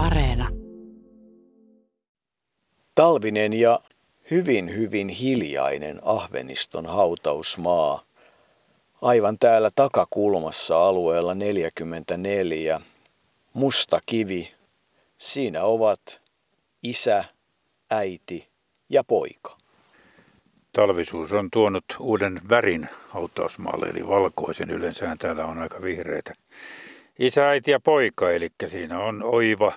Areena. Talvinen ja hyvin hyvin hiljainen Ahveniston hautausmaa. Aivan täällä takakulmassa alueella 44. Musta kivi. Siinä ovat isä, äiti ja poika. Talvisuus on tuonut uuden värin hautausmaalle, eli valkoisen. Yleensä täällä on aika vihreitä. Isä, äiti ja poika, eli siinä on Oiva,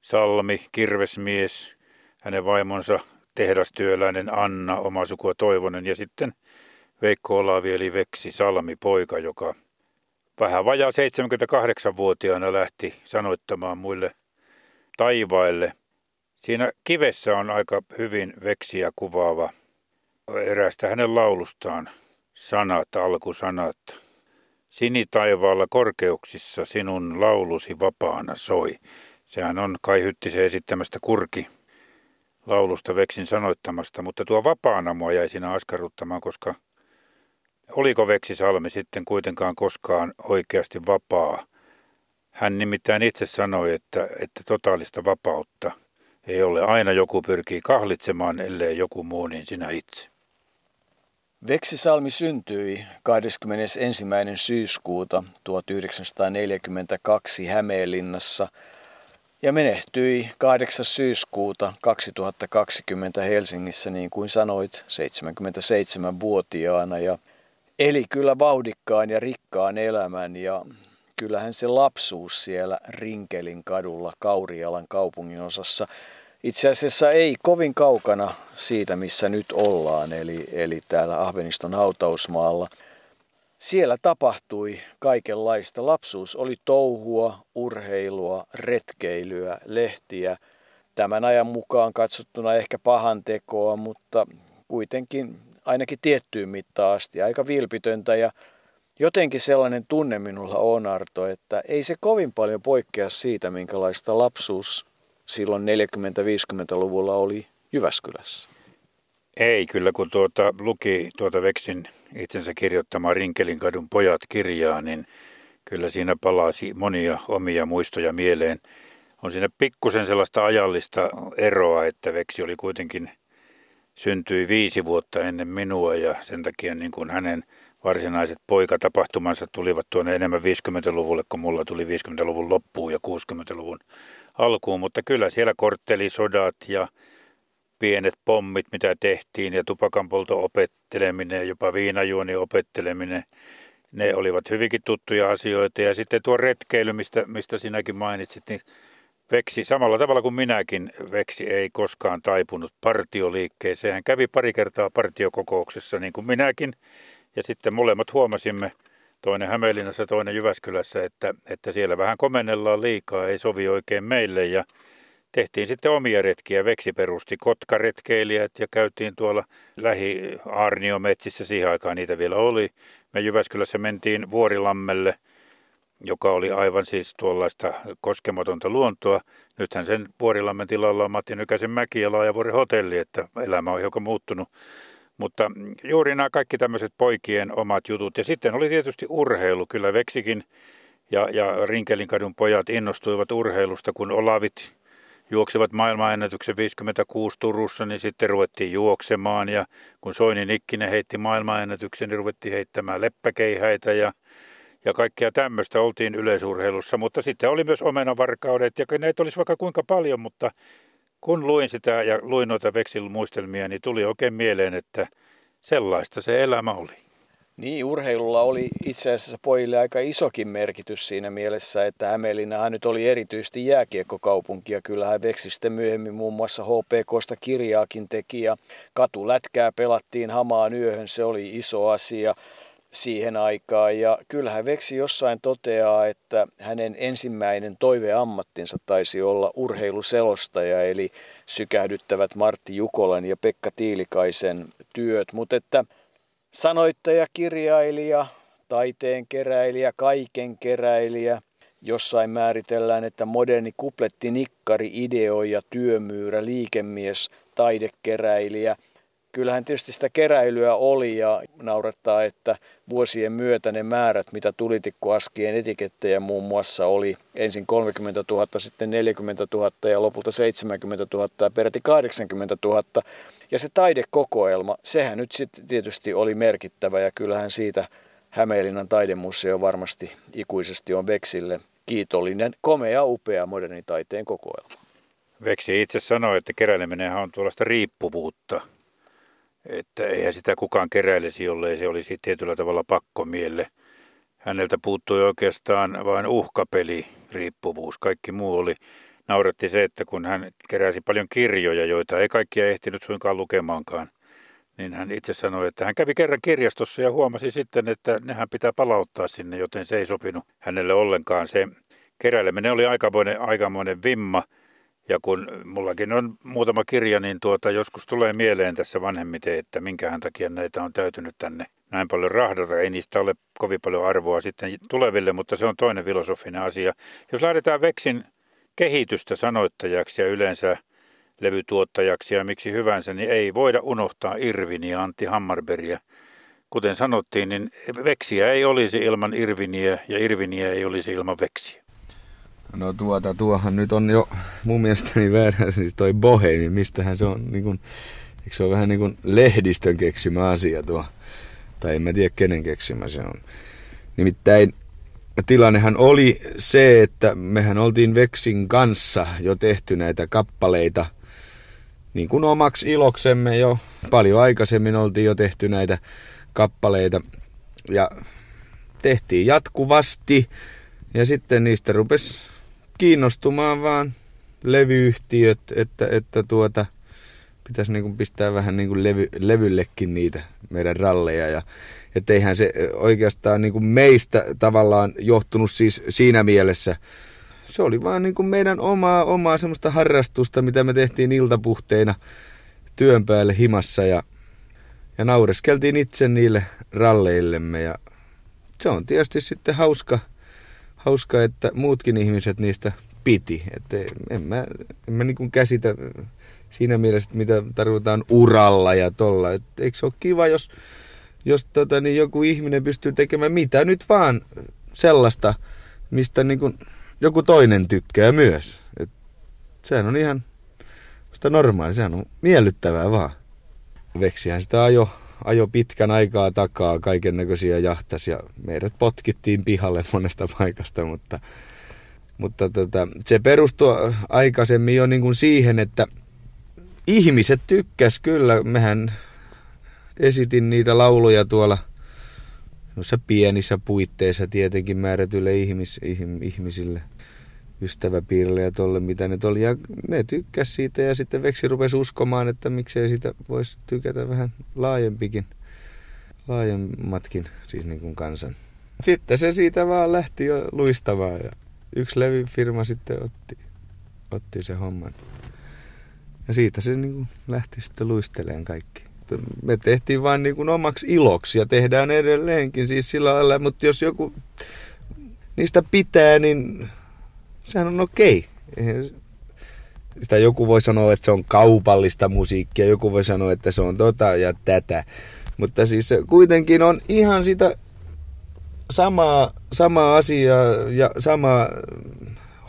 Salmi, kirvesmies, hänen vaimonsa tehdastyöläinen Anna, oma sukua Toivonen ja sitten Veikko Olavi eli Veksi Salmi poika, joka vähän vajaa 78-vuotiaana lähti sanoittamaan muille taivaille. Siinä kivessä on aika hyvin Veksiä kuvaava eräästä hänen laulustaan sanat, alkusanat. Sinitaivaalla korkeuksissa sinun laulusi vapaana soi. Sehän on Kai Hyttisen esittämästä kurki laulusta Veksin sanoittamasta, mutta tuo vapaana mua jäi siinä askarruttamaan, koska oliko Veksi Salmi sitten kuitenkaan koskaan oikeasti vapaa? Hän nimittäin itse sanoi, että, että totaalista vapautta ei ole. Aina joku pyrkii kahlitsemaan, ellei joku muu, niin sinä itse. Veksisalmi syntyi 21. syyskuuta 1942 Hämeenlinnassa ja menehtyi 8. syyskuuta 2020 Helsingissä, niin kuin sanoit, 77-vuotiaana ja eli kyllä vauhdikkaan ja rikkaan elämän ja kyllähän se lapsuus siellä Rinkelin kadulla Kaurialan kaupungin osassa itse asiassa ei kovin kaukana siitä, missä nyt ollaan, eli, eli täällä Ahveniston hautausmaalla. Siellä tapahtui kaikenlaista. Lapsuus oli touhua, urheilua, retkeilyä, lehtiä. Tämän ajan mukaan katsottuna ehkä pahan tekoa, mutta kuitenkin ainakin tiettyyn mittaan asti aika vilpitöntä ja jotenkin sellainen tunne minulla on Arto, että ei se kovin paljon poikkea siitä, minkälaista lapsuus silloin 40-50-luvulla oli Jyväskylässä? Ei, kyllä kun tuota, luki tuota Veksin itsensä kirjoittamaa Rinkelinkadun pojat kirjaa, niin kyllä siinä palasi monia omia muistoja mieleen. On siinä pikkusen sellaista ajallista eroa, että Veksi oli kuitenkin syntyi viisi vuotta ennen minua ja sen takia niin kuin hänen varsinaiset poikatapahtumansa tulivat tuonne enemmän 50-luvulle, kun mulla tuli 50-luvun loppuun ja 60-luvun alkuun, mutta kyllä siellä korttelisodat ja pienet pommit, mitä tehtiin ja tupakanpolto opetteleminen jopa viinajuoni opetteleminen, ne olivat hyvinkin tuttuja asioita. Ja sitten tuo retkeily, mistä, mistä sinäkin mainitsit, niin Veksi, samalla tavalla kuin minäkin, Veksi ei koskaan taipunut partioliikkeeseen. Hän kävi pari kertaa partiokokouksessa, niin kuin minäkin. Ja sitten molemmat huomasimme, toinen Hämeenlinnassa, toinen Jyväskylässä, että, että siellä vähän komennellaan liikaa, ei sovi oikein meille ja tehtiin sitten omia retkiä. Veksi perusti kotkaretkeilijät ja käytiin tuolla lähi Aarniometsissä, siihen aikaan niitä vielä oli. Me Jyväskylässä mentiin Vuorilammelle, joka oli aivan siis tuollaista koskematonta luontoa. Nythän sen Vuorilammen tilalla on Matti Nykäsen mäki ja Laajavuori hotelli, että elämä on hiukan muuttunut mutta juuri nämä kaikki tämmöiset poikien omat jutut. Ja sitten oli tietysti urheilu. Kyllä Veksikin ja, ja Rinkelinkadun pojat innostuivat urheilusta, kun Olavit juoksivat maailmanennätyksen 56 Turussa, niin sitten ruvettiin juoksemaan. Ja kun Soini Nikkinen heitti maailmanennätyksen, niin ruvettiin heittämään leppäkeihäitä ja, ja kaikkea tämmöistä oltiin yleisurheilussa. Mutta sitten oli myös omenavarkaudet ja näitä olisi vaikka kuinka paljon, mutta kun luin sitä ja luin noita veksilmuistelmia, niin tuli oikein mieleen, että sellaista se elämä oli. Niin, urheilulla oli itse asiassa pojille aika isokin merkitys siinä mielessä, että Hämeenlinnahan nyt oli erityisesti jääkiekkokaupunki ja kyllähän Veksi sitten myöhemmin muun muassa HPKsta kirjaakin teki ja katulätkää pelattiin hamaan yöhön, se oli iso asia siihen aikaan. Ja kyllähän Veksi jossain toteaa, että hänen ensimmäinen toiveammattinsa taisi olla urheiluselostaja, eli sykähdyttävät Martti Jukolan ja Pekka Tiilikaisen työt. Mutta että sanoittaja, kirjailija, taiteen keräilijä, kaiken keräilijä, jossain määritellään, että moderni kupletti, nikkari, ideoija, työmyyrä, liikemies, taidekeräilijä – kyllähän tietysti sitä keräilyä oli ja naurattaa, että vuosien myötä ne määrät, mitä tulitikkuaskien etikettejä muun muassa oli ensin 30 000, sitten 40 000 ja lopulta 70 000 ja peräti 80 000. Ja se taidekokoelma, sehän nyt sitten tietysti oli merkittävä ja kyllähän siitä Hämeenlinnan taidemuseo varmasti ikuisesti on Veksille kiitollinen, komea, upea modernitaiteen kokoelma. Veksi itse sanoi, että keräileminen on tuollaista riippuvuutta – että eihän sitä kukaan keräilisi, jollei se olisi tietyllä tavalla pakkomielle. Häneltä puuttui oikeastaan vain uhkapeli, riippuvuus. Kaikki muu oli, nauretti se, että kun hän keräsi paljon kirjoja, joita ei kaikkia ehtinyt suinkaan lukemaankaan, niin hän itse sanoi, että hän kävi kerran kirjastossa ja huomasi sitten, että nehän pitää palauttaa sinne, joten se ei sopinut hänelle ollenkaan. Se keräileminen oli aikamoinen, aikamoinen vimma – ja kun mullakin on muutama kirja, niin tuota, joskus tulee mieleen tässä vanhemmiten, että minkähän takia näitä on täytynyt tänne näin paljon rahdata. Ei niistä ole kovin paljon arvoa sitten tuleville, mutta se on toinen filosofinen asia. Jos lähdetään Veksin kehitystä sanoittajaksi ja yleensä levytuottajaksi ja miksi hyvänsä, niin ei voida unohtaa Irviniä ja Antti Hammarbergia. Kuten sanottiin, niin Veksiä ei olisi ilman Irviniä ja Irviniä ei olisi ilman Veksiä. No tuota, tuohan nyt on jo mun mielestäni väärä, siis toi bohemi, niin mistähän se on, niin kun, eikö se on vähän niin kuin lehdistön keksimä asia tuo, tai en mä tiedä kenen keksimä se on. Nimittäin tilannehan oli se, että mehän oltiin Veksin kanssa jo tehty näitä kappaleita, niin kuin omaksi iloksemme jo paljon aikaisemmin oltiin jo tehty näitä kappaleita, ja tehtiin jatkuvasti, ja sitten niistä rupesi kiinnostumaan vaan levyyhtiöt, että, että tuota, pitäisi niin kuin pistää vähän niin kuin levy, levyllekin niitä meidän ralleja. Ja, että eihän se oikeastaan niin kuin meistä tavallaan johtunut siis siinä mielessä. Se oli vaan niin kuin meidän omaa, omaa semmoista harrastusta, mitä me tehtiin iltapuhteina työn päälle himassa ja, ja naureskeltiin itse niille ralleillemme. Ja se on tietysti sitten hauska, hauska, että muutkin ihmiset niistä piti. Että en mä, en mä niin käsitä siinä mielessä, mitä tarvitaan uralla ja tolla. Et eikö se ole kiva, jos, jos tota, niin joku ihminen pystyy tekemään mitä nyt vaan sellaista, mistä niin kuin joku toinen tykkää myös. Et sehän on ihan sitä normaali, sehän on miellyttävää vaan. Veksihän sitä ajo ajo pitkän aikaa takaa kaiken näköisiä jahtas ja meidät potkittiin pihalle monesta paikasta, mutta, mutta tota, se perustui aikaisemmin jo niin kuin siihen, että ihmiset tykkäs kyllä. Mehän esitin niitä lauluja tuolla pienissä puitteissa tietenkin määrätyille ihmis, ihmisille – ystäväpiirille ja tolle, mitä ne oli. Ja ne tykkäs siitä ja sitten Veksi rupesi uskomaan, että miksei sitä voisi tykätä vähän laajempikin, laajemmatkin siis niin kuin kansan. Sitten se siitä vaan lähti jo luistamaan ja yksi levyfirma sitten otti, otti se homman. Ja siitä se niin kuin lähti sitten luisteleen kaikki. Me tehtiin vain niin kuin omaksi iloksi ja tehdään edelleenkin siis sillä lailla, mutta jos joku niistä pitää, niin sehän on okei. Okay. Sitä joku voi sanoa, että se on kaupallista musiikkia, joku voi sanoa, että se on tota ja tätä. Mutta siis kuitenkin on ihan sitä samaa, samaa asiaa ja samaa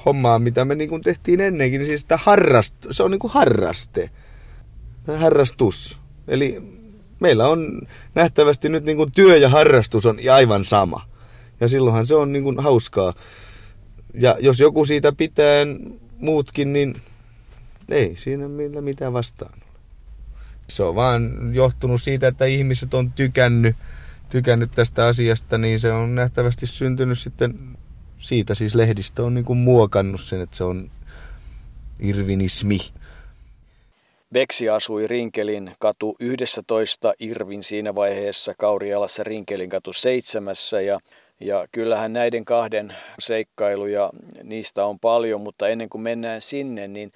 hommaa, mitä me niin kuin tehtiin ennenkin. Siis sitä harrast, se on niin kuin harraste, harrastus. Eli meillä on nähtävästi nyt niin kuin työ ja harrastus on aivan sama. Ja silloinhan se on niin kuin hauskaa ja jos joku siitä pitää muutkin, niin ei siinä millä mitään vastaan ole. Se on vaan johtunut siitä, että ihmiset on tykännyt, tykännyt tästä asiasta, niin se on nähtävästi syntynyt sitten siitä. Siis lehdistö on niin kuin muokannut sen, että se on irvinismi. Veksi asui Rinkelin katu 11, Irvin siinä vaiheessa Kaurialassa Rinkelin katu 7 ja ja kyllähän näiden kahden seikkailuja, niistä on paljon, mutta ennen kuin mennään sinne, niin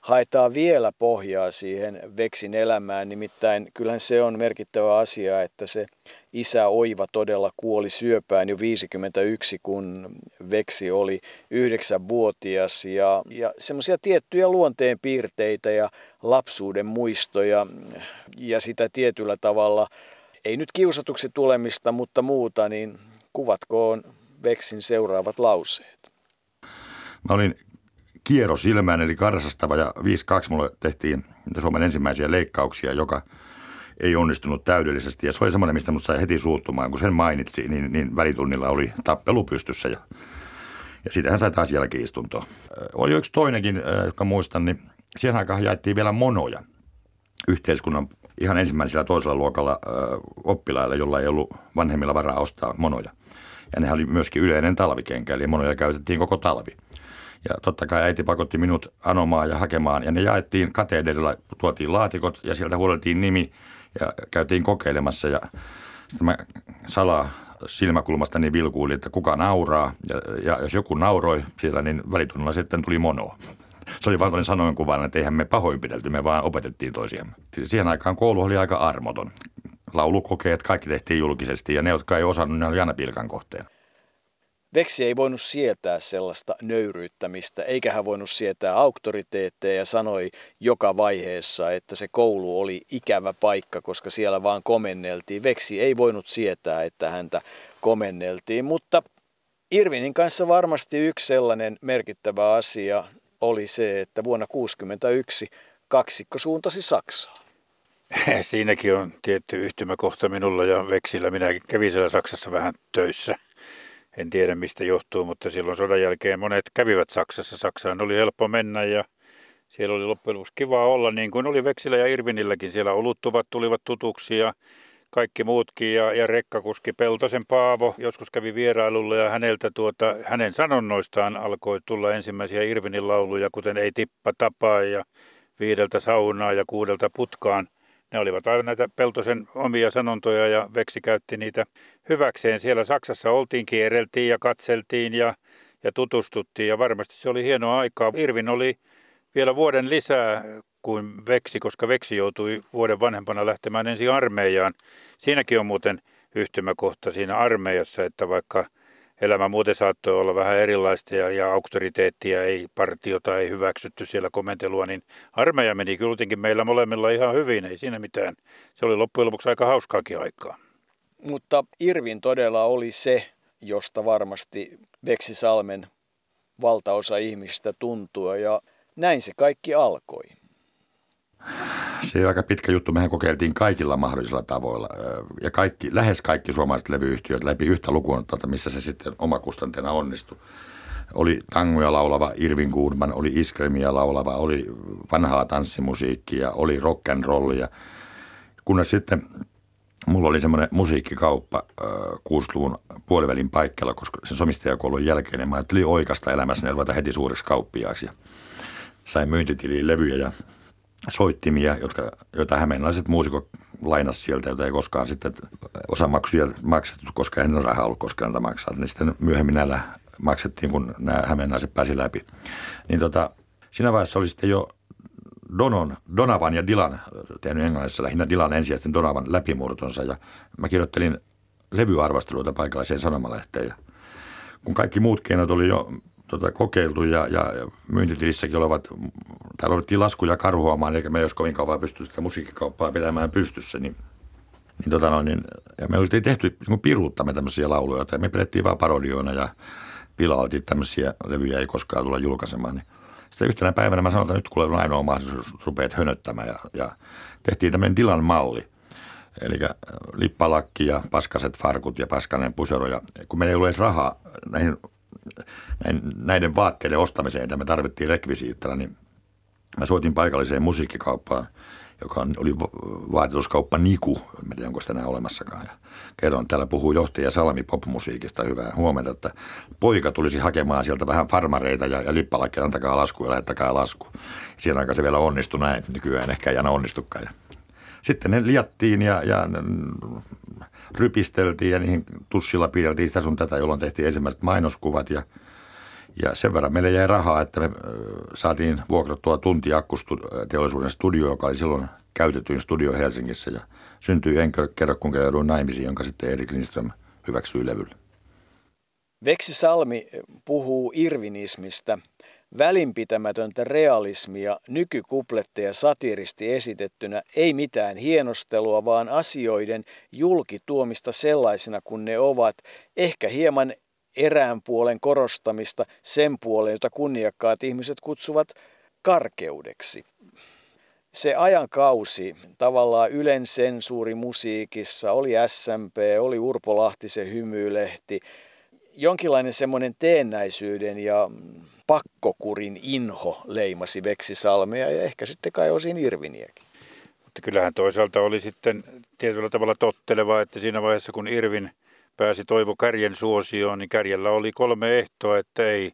haetaan vielä pohjaa siihen Veksin elämään. Nimittäin kyllähän se on merkittävä asia, että se isä Oiva todella kuoli syöpään jo 51, kun Veksi oli yhdeksänvuotias. Ja, ja semmoisia tiettyjä luonteen piirteitä ja lapsuuden muistoja ja sitä tietyllä tavalla, ei nyt kiusatuksi tulemista, mutta muuta, niin kuvatkoon Veksin seuraavat lauseet. Mä olin kierrosilmään eli karsastava ja 5-2 mulle tehtiin Suomen ensimmäisiä leikkauksia, joka ei onnistunut täydellisesti. Ja se oli semmoinen, mistä mut sai heti suuttumaan. Kun sen mainitsi, niin, niin välitunnilla oli tappelu pystyssä ja, ja siitä hän sai taas jälkiistuntoa. Oli yksi toinenkin, joka muistan, niin siihen aikaan jaettiin vielä monoja yhteiskunnan ihan ensimmäisellä toisella luokalla oppilailla, jolla ei ollut vanhemmilla varaa ostaa monoja. Ja ne oli myöskin yleinen talvikenkä, eli monoja käytettiin koko talvi. Ja totta kai äiti pakotti minut anomaan ja hakemaan, ja ne jaettiin katederilla, tuotiin laatikot, ja sieltä huoleltiin nimi, ja käytiin kokeilemassa, ja sitten mä salaa silmäkulmasta niin vilkuili, että kuka nauraa, ja, ja jos joku nauroi siellä, niin välitunnilla sitten tuli mono. Se oli vain sanoin kuvan, että eihän me pahoinpidelty, me vaan opetettiin toisiamme. Siihen aikaan koulu oli aika armoton. Laulukokeet, kaikki tehtiin julkisesti, ja ne, jotka ei osannut, ne oli aina pilkan kohteena. Veksi ei voinut sietää sellaista nöyryyttämistä, eikä hän voinut sietää auktoriteetteja ja sanoi joka vaiheessa, että se koulu oli ikävä paikka, koska siellä vaan komenneltiin. Veksi ei voinut sietää, että häntä komenneltiin, mutta Irvinin kanssa varmasti yksi sellainen merkittävä asia oli se, että vuonna 1961 kaksikko suuntasi Saksaan. Siinäkin on tietty yhtymäkohta minulla ja Veksillä. Minä kävin siellä Saksassa vähän töissä – en tiedä mistä johtuu, mutta silloin sodan jälkeen monet kävivät Saksassa. Saksaan oli helppo mennä ja siellä oli loppujen lopuksi kiva olla, niin kuin oli Veksilä ja Irvinilläkin. Siellä oluttuvat tulivat tutuksi ja kaikki muutkin ja, ja rekkakuski Peltosen Paavo joskus kävi vierailulla ja häneltä tuota, hänen sanonnoistaan alkoi tulla ensimmäisiä Irvinin lauluja, kuten Ei tippa tapaa ja Viideltä saunaa ja kuudelta putkaan. Ne olivat aivan näitä Peltosen omia sanontoja ja Veksi käytti niitä hyväkseen. Siellä Saksassa oltiin, kierreltiin ja katseltiin ja, ja tutustuttiin ja varmasti se oli hienoa aikaa. Irvin oli vielä vuoden lisää kuin Veksi, koska Veksi joutui vuoden vanhempana lähtemään ensin armeijaan. Siinäkin on muuten yhtymäkohta siinä armeijassa, että vaikka – elämä muuten saattoi olla vähän erilaista ja, ja auktoriteettia ei, partiota ei hyväksytty siellä komentelua, niin armeija meni kyllä meillä molemmilla ihan hyvin, ei siinä mitään. Se oli loppujen lopuksi aika hauskaakin aikaa. Mutta Irvin todella oli se, josta varmasti Veksisalmen valtaosa ihmisistä tuntuu ja näin se kaikki alkoi. Se on aika pitkä juttu. Mehän kokeiltiin kaikilla mahdollisilla tavoilla. Ja kaikki, lähes kaikki suomalaiset levyyhtiöt läpi yhtä lukuun missä se sitten omakustanteena onnistui. Oli tangoja laulava Irvin Goodman, oli iskelmiä laulava, oli vanhaa tanssimusiikkia, oli rock and rollia. Kunnes sitten mulla oli semmoinen musiikkikauppa 60-luvun puolivälin paikkeilla, koska sen somistajakoulun jälkeen niin mä ajattelin oikeasta elämässä ja ruveta heti suureksi kauppiaaksi. Sain myyntitiliin levyjä ja soittimia, jotka, joita hämeenlaiset muusikot lainas sieltä, joita ei koskaan sitten osamaksuja maksettu, koska en rahaa ollut koskaan näitä maksaa. Niin sitten myöhemmin näillä maksettiin, kun nämä hämeenlaiset pääsi läpi. Niin tota, siinä vaiheessa oli sitten jo Donon, Donavan ja Dilan, tehnyt englannissa lähinnä Dilan sitten Donavan läpimurtonsa. Ja mä kirjoittelin levyarvosteluita paikalliseen sanomalehteen. Ja kun kaikki muut keinot oli jo tota, kokeiltu ja, ja, myyntitilissäkin olevat, täällä olettiin laskuja karhuamaan, eikä me olisi kovin kauan pysty sitä musiikkikauppaa pitämään pystyssä, niin, niin, tota noin, niin ja me oltiin tehty niin piruuttamme tämmöisiä lauluja, ja me pidettiin vaan parodioina ja pilailtiin tämmöisiä levyjä, ei koskaan tulla julkaisemaan, niin sitten yhtenä päivänä mä sanoin, että nyt kuule on ainoa mahdollisuus, rupeat hönöttämään ja, ja tehtiin tämmöinen Dilan malli. Eli lippalakki ja paskaset farkut ja paskanen pusero. Ja kun meillä ei ole edes rahaa näihin näiden vaatteiden ostamiseen, mitä me tarvittiin rekvisiittana, niin mä soitin paikalliseen musiikkikauppaan, joka oli vaatetuskauppa Niku, en tiedä onko sitä enää olemassakaan. Ja kerron, täällä puhuu johtaja Salmi popmusiikista, hyvää huomenta, että poika tulisi hakemaan sieltä vähän farmareita ja, ja lippalakkeja, antakaa lasku ja lähettäkää lasku. Siinä aikaa se vielä onnistui näin, nykyään ehkä ei aina onnistukaan. Sitten ne liattiin ja, ja rypisteltiin ja niihin tussilla piirteltiin sitä sun tätä, jolloin tehtiin ensimmäiset mainoskuvat ja, Ja sen verran meille jäi rahaa, että me saatiin vuokrattua tunti akkuteollisuuden studio, joka oli silloin käytetyin studio Helsingissä. Ja syntyi En kerro, kun jouduin naimisiin, jonka sitten Erik Lindström hyväksyi levylle. Veksi Salmi puhuu irvinismistä, välinpitämätöntä realismia nykykupletteja satiristi esitettynä, ei mitään hienostelua, vaan asioiden julkituomista sellaisina kuin ne ovat, ehkä hieman erään puolen korostamista sen puolen, jota kunniakkaat ihmiset kutsuvat karkeudeksi. Se ajankausi tavallaan Ylen sensuuri musiikissa, oli SMP, oli Urpo Lahtisen hymyilehti, jonkinlainen semmoinen teennäisyyden ja pakkokurin inho leimasi Veksisalmea ja ehkä sitten kai osin Irviniäkin. Mutta kyllähän toisaalta oli sitten tietyllä tavalla totteleva, että siinä vaiheessa kun Irvin pääsi Toivo Kärjen suosioon, niin Kärjellä oli kolme ehtoa, että ei,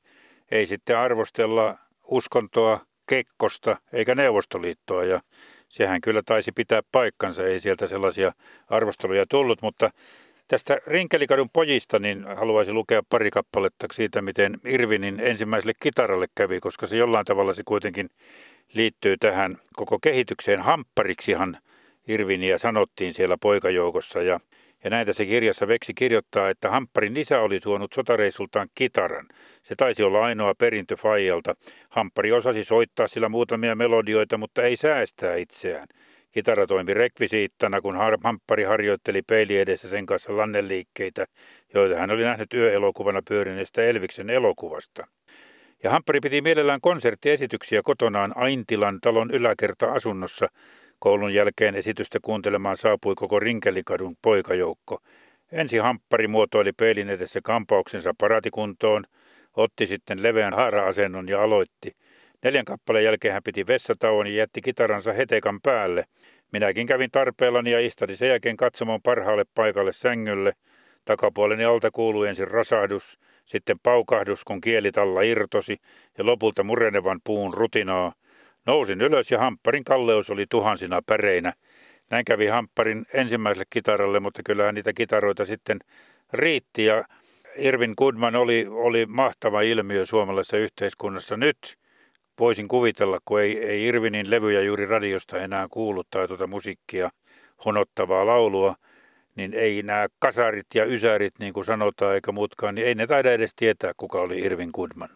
ei sitten arvostella uskontoa, Kekkosta eikä Neuvostoliittoa ja sehän kyllä taisi pitää paikkansa, ei sieltä sellaisia arvosteluja tullut, mutta Tästä Rinkelikadun pojista niin haluaisin lukea pari kappaletta siitä, miten Irvinin ensimmäiselle kitaralle kävi, koska se jollain tavalla se kuitenkin liittyy tähän koko kehitykseen. Hamppariksihan Irviniä sanottiin siellä poikajoukossa ja, ja näitä se kirjassa Veksi kirjoittaa, että Hampparin isä oli tuonut sotareisultaan kitaran. Se taisi olla ainoa perintö Fajalta. Hamppari osasi soittaa sillä muutamia melodioita, mutta ei säästää itseään. Kitara toimi rekvisiittana, kun Hamppari harjoitteli peili edessä sen kanssa lanneliikkeitä, joita hän oli nähnyt yöelokuvana pyörineestä Elviksen elokuvasta. Ja Hamppari piti mielellään konserttiesityksiä kotonaan Aintilan talon yläkerta-asunnossa. Koulun jälkeen esitystä kuuntelemaan saapui koko Rinkelikadun poikajoukko. Ensi Hamppari muotoili peilin edessä kampauksensa paratikuntoon, otti sitten leveän haara-asennon ja aloitti – Neljän kappaleen jälkeen hän piti vessatauon ja jätti kitaransa hetekan päälle. Minäkin kävin tarpeellani ja istadin sen jälkeen katsomaan parhaalle paikalle sängylle. Takapuoleni alta kuului ensin rasahdus, sitten paukahdus, kun kielitalla irtosi ja lopulta murenevan puun rutinaa. Nousin ylös ja hampparin kalleus oli tuhansina päreinä. Näin kävi hampparin ensimmäiselle kitaralle, mutta kyllähän niitä kitaroita sitten riitti ja Irvin Goodman oli, oli mahtava ilmiö suomalaisessa yhteiskunnassa. Nyt voisin kuvitella, kun ei, ei Irvinin levyjä juuri radiosta enää kuulu tai tuota musiikkia, honottavaa laulua, niin ei nämä kasarit ja ysärit, niin kuin sanotaan, eikä muutkaan, niin ei ne taida edes tietää, kuka oli Irvin Goodman.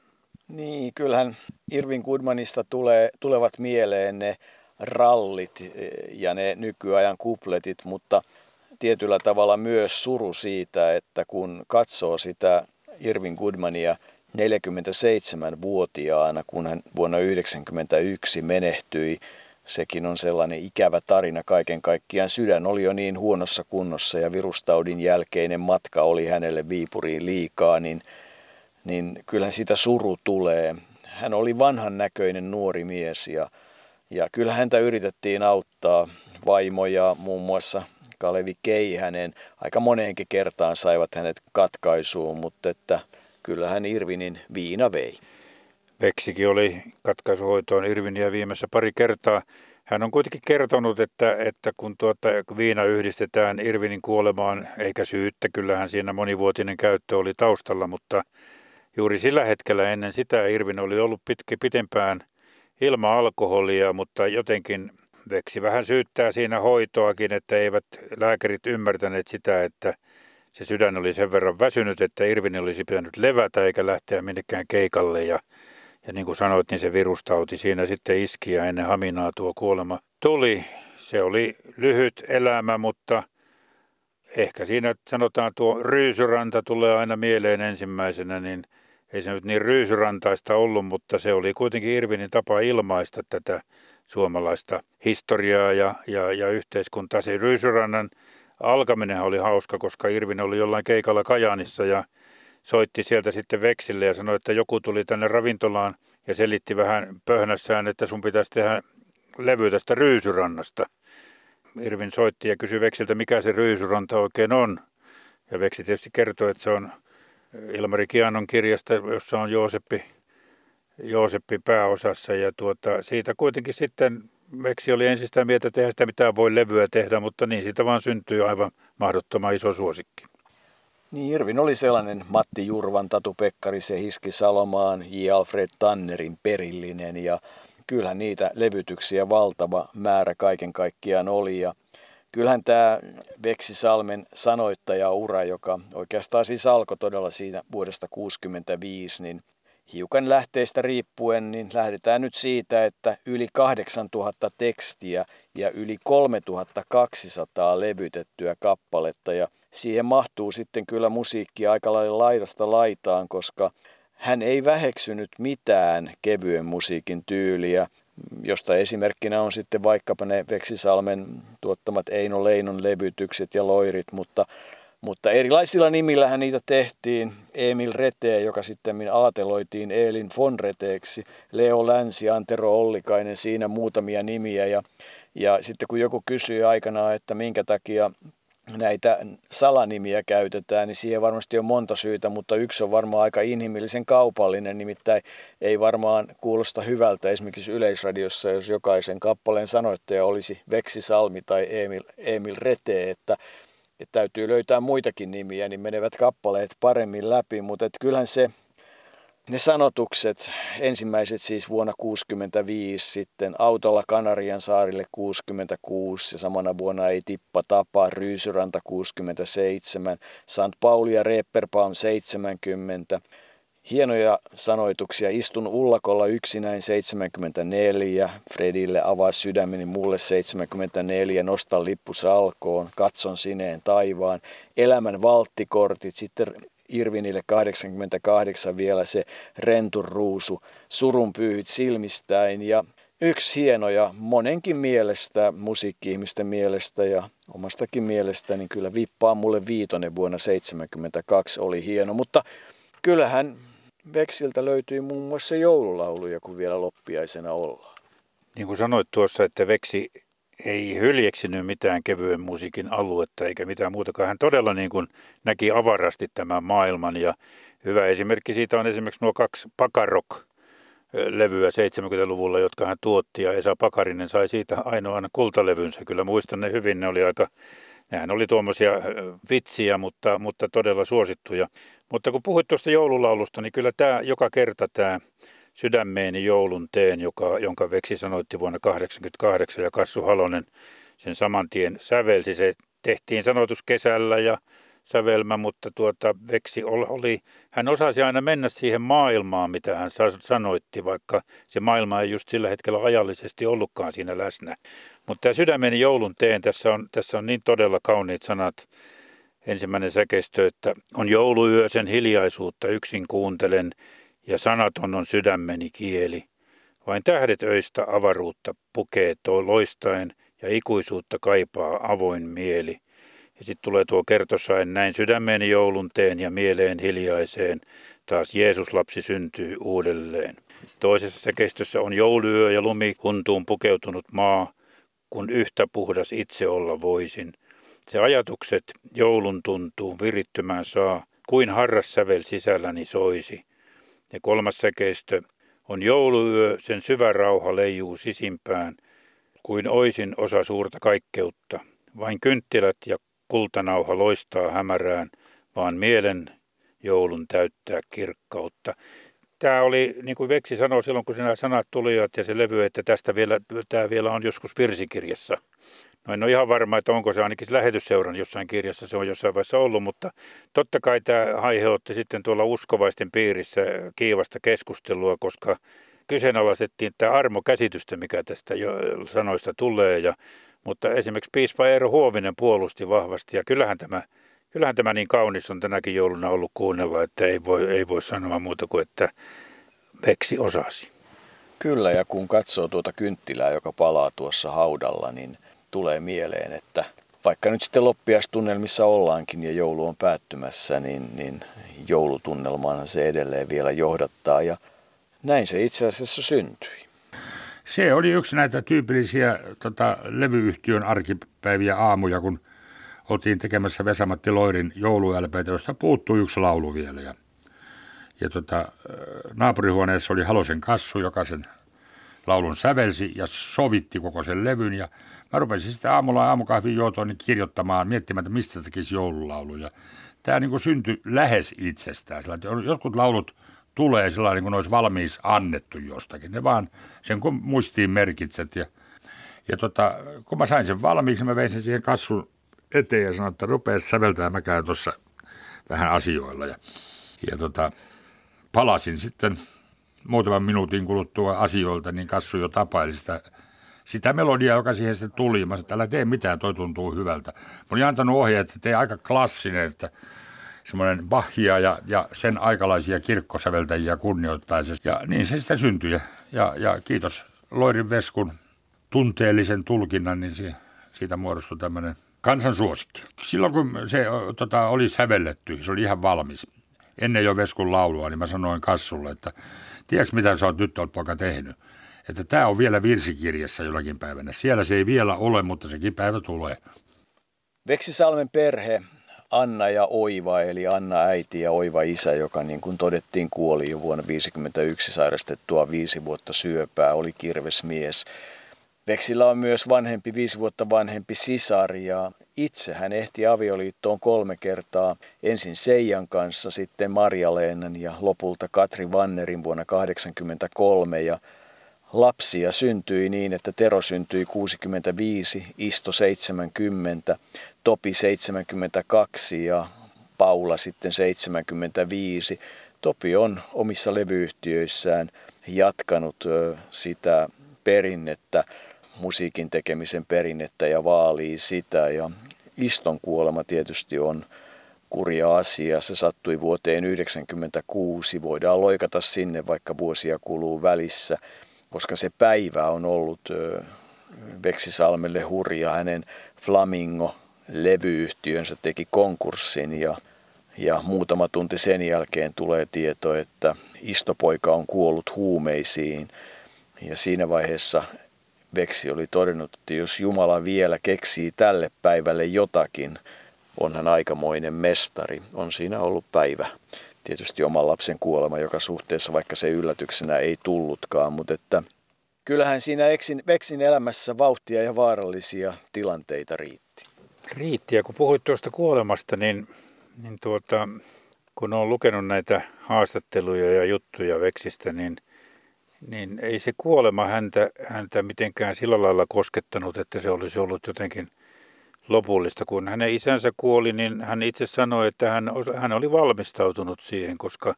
Niin, kyllähän Irvin Goodmanista tulee, tulevat mieleen ne rallit ja ne nykyajan kupletit, mutta tietyllä tavalla myös suru siitä, että kun katsoo sitä Irvin Goodmania – 47-vuotiaana, kun hän vuonna 1991 menehtyi. Sekin on sellainen ikävä tarina kaiken kaikkiaan. Sydän oli jo niin huonossa kunnossa ja virustaudin jälkeinen matka oli hänelle Viipuriin liikaa, niin, niin kyllähän sitä suru tulee. Hän oli vanhan näköinen nuori mies ja, ja kyllä häntä yritettiin auttaa. Vaimoja muun muassa Kalevi Keihänen aika moneenkin kertaan saivat hänet katkaisuun, mutta että – kyllähän Irvinin viina vei. Veksikin oli katkaisuhoitoon Irviniä viimessä pari kertaa. Hän on kuitenkin kertonut, että, että kun tuota viina yhdistetään Irvinin kuolemaan, eikä syyttä, kyllähän siinä monivuotinen käyttö oli taustalla, mutta juuri sillä hetkellä ennen sitä Irvin oli ollut pitkä pitempään ilman alkoholia, mutta jotenkin Veksi vähän syyttää siinä hoitoakin, että eivät lääkärit ymmärtäneet sitä, että se sydän oli sen verran väsynyt, että Irvin olisi pitänyt levätä eikä lähteä minnekään keikalle ja, ja niin kuin sanoit, niin se virustauti siinä sitten iski ja ennen haminaa tuo kuolema tuli. Se oli lyhyt elämä, mutta ehkä siinä sanotaan tuo ryysyranta tulee aina mieleen ensimmäisenä, niin ei se nyt niin ryysyrantaista ollut, mutta se oli kuitenkin Irvinin tapa ilmaista tätä suomalaista historiaa ja, ja, ja yhteiskuntaa. Se ryysyrannan alkaminen oli hauska, koska Irvin oli jollain keikalla Kajaanissa ja soitti sieltä sitten veksille ja sanoi, että joku tuli tänne ravintolaan ja selitti vähän pöhnässään, että sun pitäisi tehdä levy tästä Ryysyrannasta. Irvin soitti ja kysyi Veksiltä, mikä se Ryysyranta oikein on. Ja Veksi tietysti kertoi, että se on Ilmari Kianon kirjasta, jossa on Jooseppi, Jooseppi pääosassa. Ja tuota, siitä kuitenkin sitten Veksi oli ensin sitä mieltä, että sitä mitään voi levyä tehdä, mutta niin siitä vaan syntyy aivan mahdottoman iso suosikki. Niin, Irvin oli sellainen Matti Jurvan, Tatu Pekkarisen, Hiski Salomaan, J. Alfred Tannerin perillinen ja kyllähän niitä levytyksiä valtava määrä kaiken kaikkiaan oli ja kyllähän tämä Veksi Salmen sanoittaja-ura, joka oikeastaan siis alkoi todella siinä vuodesta 1965, niin hiukan lähteistä riippuen, niin lähdetään nyt siitä, että yli 8000 tekstiä ja yli 3200 levytettyä kappaletta. Ja siihen mahtuu sitten kyllä musiikki aika lailla laidasta laitaan, koska hän ei väheksynyt mitään kevyen musiikin tyyliä, josta esimerkkinä on sitten vaikkapa ne Veksisalmen tuottamat Eino Leinon levytykset ja loirit, mutta mutta erilaisilla nimillähän niitä tehtiin. Emil Rete, joka sitten aateloitiin Eelin von Reteeksi, Leo Länsi, Antero Ollikainen, siinä muutamia nimiä. Ja, ja sitten kun joku kysyi aikanaan, että minkä takia näitä salanimiä käytetään, niin siihen varmasti on monta syytä, mutta yksi on varmaan aika inhimillisen kaupallinen, nimittäin ei varmaan kuulosta hyvältä esimerkiksi Yleisradiossa, jos jokaisen kappaleen sanoittaja olisi Veksi Salmi tai Emil, Emil Rete, että että täytyy löytää muitakin nimiä, niin menevät kappaleet paremmin läpi, mutta et kyllähän se, ne sanotukset, ensimmäiset siis vuonna 65, sitten autolla Kanarian saarille 66 ja samana vuonna ei tippa tapa, Ryysyranta 67, St. Pauli ja Reepperbaum 70, Hienoja sanoituksia. Istun ullakolla yksinäin 74. Fredille avaa sydämeni mulle 74. Nostan lippu salkoon. Katson sineen taivaan. Elämän valttikortit. Sitten Irvinille 88 vielä se rentun ruusu. Surun pyyhit silmistäin. Ja yksi hieno ja monenkin mielestä, musiikki-ihmisten mielestä ja omastakin mielestä, niin kyllä vippaa mulle viitonen vuonna 72 oli hieno. Mutta kyllähän Veksiltä löytyy muun muassa joululauluja, kun vielä loppiaisena ollaan. Niin kuin sanoit tuossa, että Veksi ei hyljeksinyt mitään kevyen musiikin aluetta eikä mitään muutakaan. Hän todella niin kuin näki avarasti tämän maailman ja hyvä esimerkki siitä on esimerkiksi nuo kaksi Pakarok levyä 70-luvulla, jotka hän tuotti ja Esa Pakarinen sai siitä ainoan kultalevynsä. Kyllä muistan ne hyvin, ne oli aika Nehän oli tuommoisia vitsiä, mutta, mutta todella suosittuja. Mutta kun puhuit tuosta joululaulusta, niin kyllä tämä joka kerta tämä Sydämeeni joulun teen, joka, jonka Veksi sanoitti vuonna 1988 ja Kassu Halonen sen saman tien sävelsi. Se tehtiin sanoitus kesällä ja sävelmä, mutta tuota, Veksi oli, hän osasi aina mennä siihen maailmaan, mitä hän sanoitti, vaikka se maailma ei just sillä hetkellä ajallisesti ollutkaan siinä läsnä. Mutta tämä sydämeni joulun teen, tässä on, tässä on niin todella kauniit sanat. Ensimmäinen säkeistö, että on jouluyö sen hiljaisuutta yksin kuuntelen ja sanaton on sydämeni kieli. Vain tähdet öistä avaruutta pukee loistaen ja ikuisuutta kaipaa avoin mieli. Ja sitten tulee tuo kertosain näin sydämeni joulun teen ja mieleen hiljaiseen. Taas Jeesus lapsi syntyy uudelleen. Toisessa säkeistössä on jouluyö ja lumi huntuun pukeutunut maa kun yhtä puhdas itse olla voisin. Se ajatukset joulun tuntuu virittymään saa, kuin harras sävel sisälläni soisi. Ja kolmas säkeistö on jouluyö, sen syvä rauha leijuu sisimpään, kuin oisin osa suurta kaikkeutta. Vain kynttilät ja kultanauha loistaa hämärään, vaan mielen joulun täyttää kirkkautta tämä oli, niin kuin Veksi sanoi silloin, kun nämä sanat tulivat ja se levy, että tästä vielä, tämä vielä on joskus virsikirjassa. No en ole ihan varma, että onko se ainakin lähetysseuran jossain kirjassa, se on jossain vaiheessa ollut, mutta totta kai tämä aiheutti sitten tuolla uskovaisten piirissä kiivasta keskustelua, koska kyseenalaistettiin tämä armokäsitystä, mikä tästä jo sanoista tulee, ja, mutta esimerkiksi piispa Eero Huovinen puolusti vahvasti, ja kyllähän tämä kyllähän tämä niin kaunis on tänäkin jouluna ollut kuunnella, että ei voi, ei voi sanoa muuta kuin, että veksi osasi. Kyllä, ja kun katsoo tuota kynttilää, joka palaa tuossa haudalla, niin tulee mieleen, että vaikka nyt sitten loppiastunnelmissa ollaankin ja joulu on päättymässä, niin, niin joulutunnelmaan se edelleen vielä johdattaa ja näin se itse asiassa syntyi. Se oli yksi näitä tyypillisiä tota, levyyhtiön arkipäiviä aamuja, kun oltiin tekemässä Vesamatti Loirin jouluälpeitä, josta puuttui yksi laulu vielä. Ja, ja tota, naapurihuoneessa oli Halosen kassu, joka sen laulun sävelsi ja sovitti koko sen levyn. Ja mä rupesin sitten aamulla aamukahvin juotoon niin kirjoittamaan, miettimään, että mistä tekisi joululauluja. tämä niin syntyi lähes itsestään. Jotkut laulut tulee sillä niin kuin olisi valmiiksi annettu jostakin. Ne vaan sen kun muistiin merkitset. Ja, ja tota, kun mä sain sen valmiiksi, mä vein sen siihen kassun eteen ja sanoin, että rupea säveltämään, mä käyn tuossa vähän asioilla. Ja, ja tota, palasin sitten muutaman minuutin kuluttua asioilta, niin kassu jo tapaili sitä, sitä melodiaa, joka siihen sitten tuli. Mä sanoin, että älä tee mitään, toi tuntuu hyvältä. Mä olin antanut ohjeet, että tee aika klassinen, että semmoinen Bachia ja, ja sen aikalaisia kirkkosäveltäjiä kunnioittaisi. Ja niin se sitten syntyi. Ja, ja kiitos Loirin Veskun tunteellisen tulkinnan, niin se, siitä muodostui tämmöinen kansansuosikki. Silloin kun se tota, oli sävelletty, se oli ihan valmis. Ennen jo Veskun laulua, niin mä sanoin Kassulle, että tiedätkö mitä sä oot nyt poika tehnyt? Että tämä on vielä virsikirjassa jollakin päivänä. Siellä se ei vielä ole, mutta sekin päivä tulee. Veksisalmen perhe Anna ja Oiva, eli Anna äiti ja Oiva isä, joka niin kuin todettiin kuoli jo vuonna 1951 sairastettua viisi vuotta syöpää, oli kirvesmies. Veksillä on myös vanhempi, viisi vuotta vanhempi sisar ja itse hän ehti avioliittoon kolme kertaa. Ensin Seijan kanssa, sitten Marja-Leenan ja lopulta Katri Vannerin vuonna 1983 ja lapsia syntyi niin, että Tero syntyi 65, Isto 70, Topi 72 ja Paula sitten 75. Topi on omissa levyyhtiöissään jatkanut sitä perinnettä, musiikin tekemisen perinnettä ja vaalii sitä. Ja Iston kuolema tietysti on kurja asia. Se sattui vuoteen 1996. Voidaan loikata sinne, vaikka vuosia kuluu välissä, koska se päivä on ollut Veksisalmelle hurja. Hänen Flamingo levyyhtiönsä teki konkurssin ja, ja muutama tunti sen jälkeen tulee tieto, että istopoika on kuollut huumeisiin. Ja siinä vaiheessa Veksi oli todennut, että jos Jumala vielä keksii tälle päivälle jotakin, on hän aikamoinen mestari. On siinä ollut päivä. Tietysti oman lapsen kuolema joka suhteessa, vaikka se yllätyksenä ei tullutkaan, mutta että kyllähän siinä Veksin elämässä vauhtia ja vaarallisia tilanteita riittää riitti. Ja kun puhuit tuosta kuolemasta, niin, niin tuota, kun olen lukenut näitä haastatteluja ja juttuja Veksistä, niin, niin ei se kuolema häntä, häntä mitenkään sillä lailla koskettanut, että se olisi ollut jotenkin lopullista. Kun hänen isänsä kuoli, niin hän itse sanoi, että hän, hän oli valmistautunut siihen, koska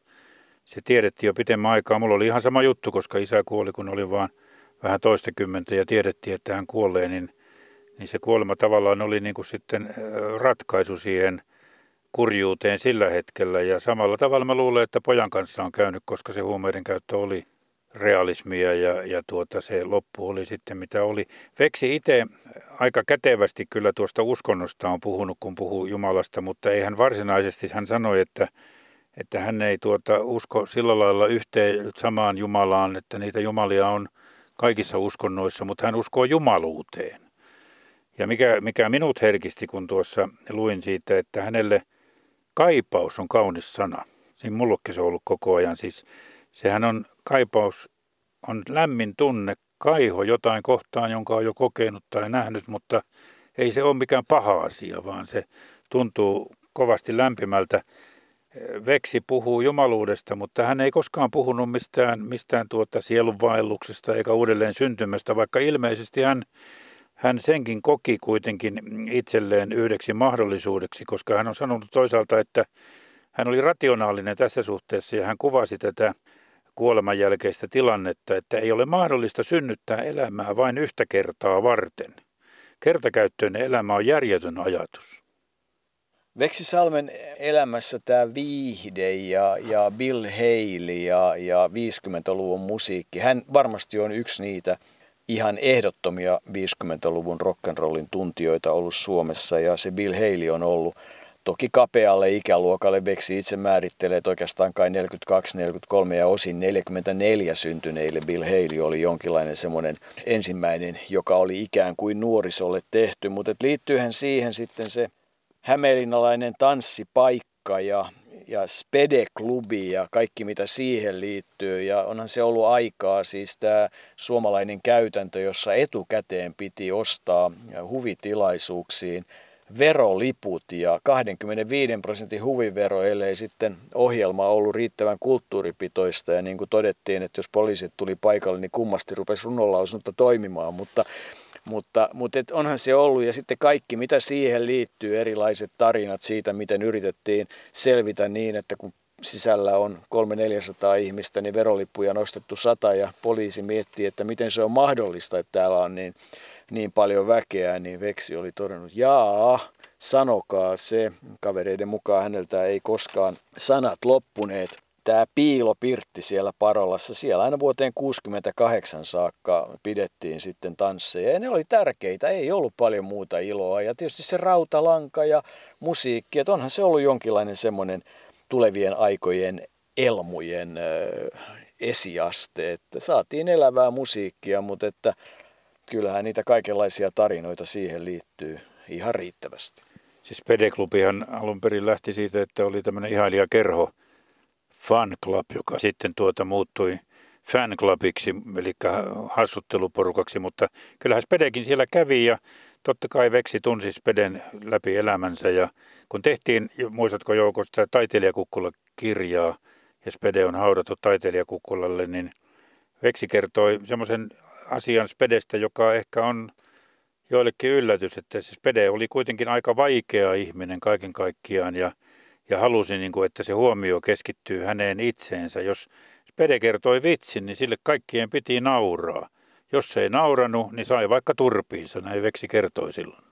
se tiedettiin jo pitemmän aikaa. Mulla oli ihan sama juttu, koska isä kuoli, kun oli vain vähän toistakymmentä ja tiedettiin, että hän kuolee, niin niin se kuolema tavallaan oli niin kuin sitten ratkaisu siihen kurjuuteen sillä hetkellä. Ja samalla tavalla mä luulen, että pojan kanssa on käynyt, koska se huumeiden käyttö oli realismia ja, ja tuota, se loppu oli sitten mitä oli. Veksi itse aika kätevästi kyllä tuosta uskonnosta on puhunut, kun puhuu Jumalasta, mutta ei hän varsinaisesti, hän sanoi, että, että hän ei tuota usko sillä lailla yhteen samaan Jumalaan, että niitä Jumalia on kaikissa uskonnoissa, mutta hän uskoo jumaluuteen. Ja mikä, mikä minut herkisti, kun tuossa luin siitä, että hänelle kaipaus on kaunis sana. Siinä mullekin se on ollut koko ajan. Siis sehän on, kaipaus on lämmin tunne, kaiho jotain kohtaan, jonka on jo kokenut tai nähnyt, mutta ei se ole mikään paha asia, vaan se tuntuu kovasti lämpimältä. Veksi puhuu jumaluudesta, mutta hän ei koskaan puhunut mistään, mistään tuota sielunvaelluksesta eikä uudelleen syntymästä, vaikka ilmeisesti hän hän senkin koki kuitenkin itselleen yhdeksi mahdollisuudeksi, koska hän on sanonut toisaalta, että hän oli rationaalinen tässä suhteessa ja hän kuvasi tätä kuoleman jälkeistä tilannetta, että ei ole mahdollista synnyttää elämää vain yhtä kertaa varten. Kertakäyttöinen elämä on järjetön ajatus. Veksi Salmen elämässä tämä viihde ja, ja Bill Haley ja, ja 50-luvun musiikki, hän varmasti on yksi niitä – ihan ehdottomia 50-luvun rock'n'rollin tuntijoita ollut Suomessa ja se Bill Haley on ollut toki kapealle ikäluokalle Veksi itse määrittelee, oikeastaan kai 42, 43 ja osin 44 syntyneille Bill Haley oli jonkinlainen semmoinen ensimmäinen, joka oli ikään kuin nuorisolle tehty, mutta liittyyhän siihen sitten se hämeenlinnalainen tanssipaikka ja ja Spede-klubi ja kaikki mitä siihen liittyy. Ja onhan se ollut aikaa siis tämä suomalainen käytäntö, jossa etukäteen piti ostaa huvitilaisuuksiin veroliput ja 25 prosentin huvivero, ellei sitten ohjelma ollut riittävän kulttuuripitoista. Ja niin kuin todettiin, että jos poliisit tuli paikalle, niin kummasti rupesi runonlausunta toimimaan, mutta mutta, mutta et onhan se ollut ja sitten kaikki, mitä siihen liittyy, erilaiset tarinat siitä, miten yritettiin selvitä niin, että kun sisällä on 300-400 ihmistä, niin verolippuja nostettu sata ja poliisi miettii, että miten se on mahdollista, että täällä on niin, niin paljon väkeä, niin Veksi oli todennut, jaa, sanokaa se. Kavereiden mukaan häneltä ei koskaan sanat loppuneet tämä piilopirtti siellä Parolassa, siellä aina vuoteen 68 saakka pidettiin sitten tansseja. Ja ne oli tärkeitä, ei ollut paljon muuta iloa. Ja tietysti se rautalanka ja musiikki, että onhan se ollut jonkinlainen semmoinen tulevien aikojen elmujen esiaste. Että saatiin elävää musiikkia, mutta että kyllähän niitä kaikenlaisia tarinoita siihen liittyy ihan riittävästi. Siis Pedeklubihan alun perin lähti siitä, että oli tämmöinen ihailijakerho, fan club, joka sitten tuota muuttui fanclubiksi, eli hassutteluporukaksi, mutta kyllähän Spedekin siellä kävi ja totta kai Veksi tunsi Speden läpi elämänsä ja kun tehtiin, muistatko Jouko, sitä taiteilijakukkula-kirjaa ja Spede on haudattu taiteilijakukkulalle, niin Veksi kertoi semmoisen asian Spedestä, joka ehkä on joillekin yllätys, että se Spede oli kuitenkin aika vaikea ihminen kaiken kaikkiaan ja ja halusi, niin kuin, että se huomio keskittyy häneen itseensä. Jos Spede kertoi vitsin, niin sille kaikkien piti nauraa. Jos ei nauranut, niin sai vaikka turpiinsa, näin Veksi kertoi silloin.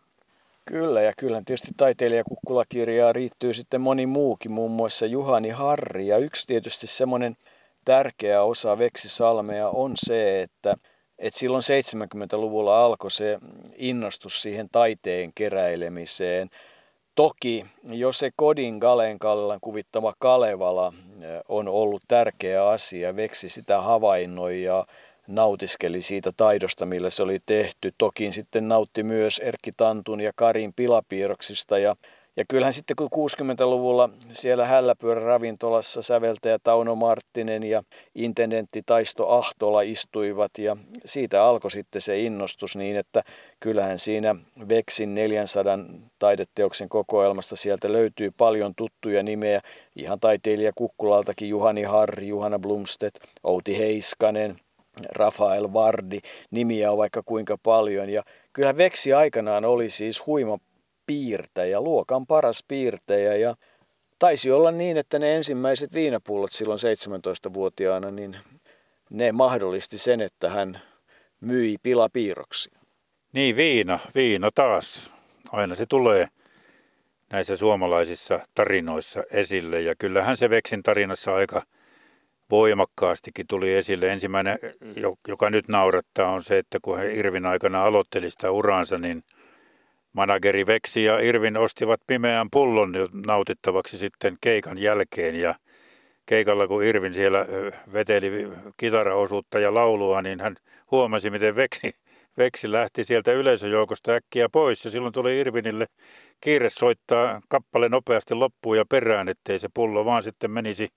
Kyllä, ja kyllä tietysti taiteilijakukkulakirjaa riittyy sitten moni muukin, muun muassa Juhani Harri. Ja yksi tietysti semmoinen tärkeä osa Veksi Salmea on se, että, että silloin 70-luvulla alkoi se innostus siihen taiteen keräilemiseen – Toki jo se Kodin Galenkallan kuvittama Kalevala on ollut tärkeä asia, Veksi sitä havainnoi ja nautiskeli siitä taidosta, millä se oli tehty. Toki sitten nautti myös Erkki Tantun ja Karin pilapiirroksista ja ja kyllähän sitten kun 60-luvulla siellä Hälläpyörä ravintolassa säveltäjä Tauno Marttinen ja intendentti Taisto Ahtola istuivat ja siitä alkoi sitten se innostus niin, että kyllähän siinä Veksin 400 taideteoksen kokoelmasta sieltä löytyy paljon tuttuja nimeä, ihan taiteilija Kukkulaltakin Juhani Harri, Juhana Blomstedt, Outi Heiskanen, Rafael Vardi, nimiä on vaikka kuinka paljon. Ja Kyllä Veksi aikanaan oli siis huima piirtäjä, luokan paras piirtäjä ja taisi olla niin, että ne ensimmäiset viinapullot silloin 17-vuotiaana, niin ne mahdollisti sen, että hän myi pilapiirroksia. Niin, viina, viina taas. Aina se tulee näissä suomalaisissa tarinoissa esille ja kyllähän se Veksin tarinassa aika voimakkaastikin tuli esille. Ensimmäinen, joka nyt naurattaa, on se, että kun he Irvin aikana aloitteli sitä uraansa, niin – Manageri Veksi ja Irvin ostivat pimeän pullon nautittavaksi sitten keikan jälkeen ja keikalla kun Irvin siellä veteli kitaraosuutta ja laulua, niin hän huomasi, miten Veksi, Veksi lähti sieltä yleisöjoukosta äkkiä pois ja silloin tuli Irvinille kiire soittaa kappale nopeasti loppuun ja perään, ettei se pullo vaan sitten menisi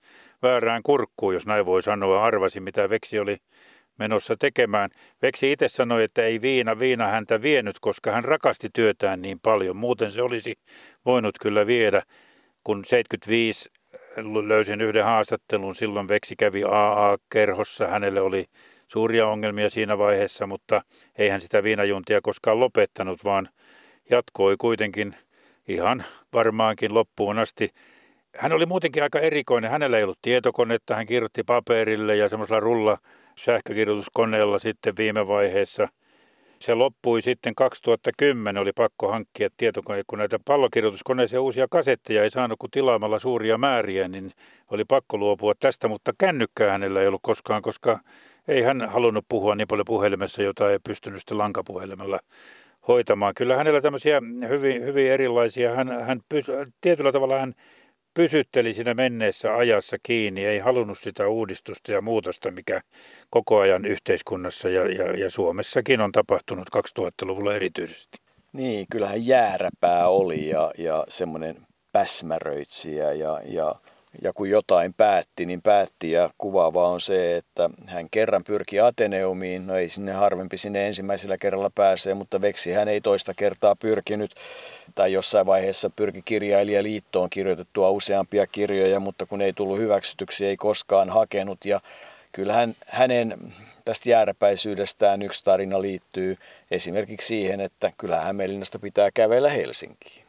väärään kurkkuun, jos näin voi sanoa. Arvasi, mitä Veksi oli menossa tekemään. Veksi itse sanoi, että ei viina viina häntä vienyt, koska hän rakasti työtään niin paljon. Muuten se olisi voinut kyllä viedä. Kun 75 löysin yhden haastattelun, silloin Veksi kävi AA-kerhossa. Hänelle oli suuria ongelmia siinä vaiheessa, mutta ei hän sitä viinajuntia koskaan lopettanut, vaan jatkoi kuitenkin ihan varmaankin loppuun asti. Hän oli muutenkin aika erikoinen. Hänellä ei ollut tietokonetta, hän kirjoitti paperille ja semmoisella rulla sähkökirjoituskoneella sitten viime vaiheessa. Se loppui sitten 2010, oli pakko hankkia tietokone, kun näitä pallokirjoituskoneisia uusia kasetteja ei saanut kuin tilaamalla suuria määriä, niin oli pakko luopua tästä, mutta kännykkää hänellä ei ollut koskaan, koska ei hän halunnut puhua niin paljon puhelimessa, jota ei pystynyt sitten lankapuhelimella hoitamaan. Kyllä hänellä tämmöisiä hyvin, hyvin erilaisia, hän, hän tietyllä tavalla hän pysytteli siinä menneessä ajassa kiinni, ei halunnut sitä uudistusta ja muutosta, mikä koko ajan yhteiskunnassa ja, ja, ja Suomessakin on tapahtunut 2000-luvulla erityisesti. Niin, kyllähän jääräpää oli ja, ja semmoinen päsmäröitsijä ja, ja ja kun jotain päätti, niin päätti ja kuvaavaa on se, että hän kerran pyrki Ateneumiin, no ei sinne harvempi sinne ensimmäisellä kerralla pääsee, mutta Veksi hän ei toista kertaa pyrkinyt tai jossain vaiheessa pyrki kirjailijaliittoon kirjoitettua useampia kirjoja, mutta kun ei tullut hyväksytyksi, ei koskaan hakenut ja kyllähän hänen tästä jääräpäisyydestään yksi tarina liittyy esimerkiksi siihen, että kyllä Hämeenlinnasta pitää kävellä Helsinkiin.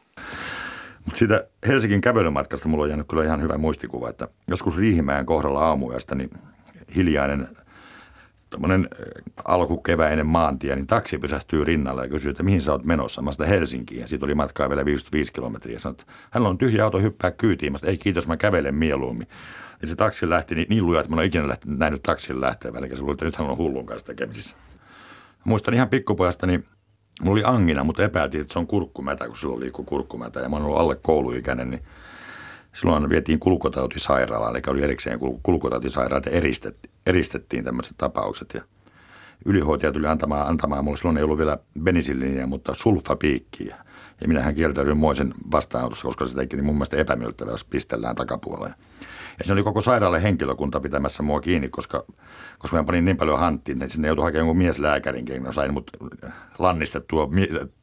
Mutta siitä Helsingin kävelymatkasta mulla on jäänyt kyllä ihan hyvä muistikuva, että joskus Riihimäen kohdalla aamuyöstä niin hiljainen tämmöinen alkukeväinen maantie, niin taksi pysähtyy rinnalle ja kysyy, että mihin sä oot menossa. Mä sitä Helsinkiin ja siitä oli matkaa vielä 55 kilometriä. Sanoin, että hän on tyhjä auto, hyppää kyytiin. Mä sanoin, ei kiitos, mä kävelen mieluummin. Ja se taksi lähti niin, niin luja, että mä en ole ikinä lähti, nähnyt taksin lähtevän, eli se luuli, että nyt hän on hullun kanssa tekemisissä. Muistan ihan pikkupojasta, niin mulla oli angina, mutta epäiltiin, että se on kurkkumätä, kun silloin liikkuu kurkkumätä. Ja mä oon ollut alle kouluikäinen, niin silloin vietiin kulkotautisairaalaan, eli oli erikseen kulkotautisairaat eristettiin, eristettiin tämmöiset tapaukset. Ja ylihoitaja tuli antamaan, antamaan mulle, silloin ei ollut vielä benisilliniä, mutta sulfapiikkiä. Ja minähän kieltäydyin moisen vastaanotossa, koska se teki niin mun mielestä epämiellyttävää, jos pistellään takapuoleen. Ja se oli koko sairaalan henkilökunta pitämässä mua kiinni, koska, koska mä panin niin paljon hanttiin, että sinne joutui hakemaan jonkun mieslääkärin keino. Sain mut lannistettua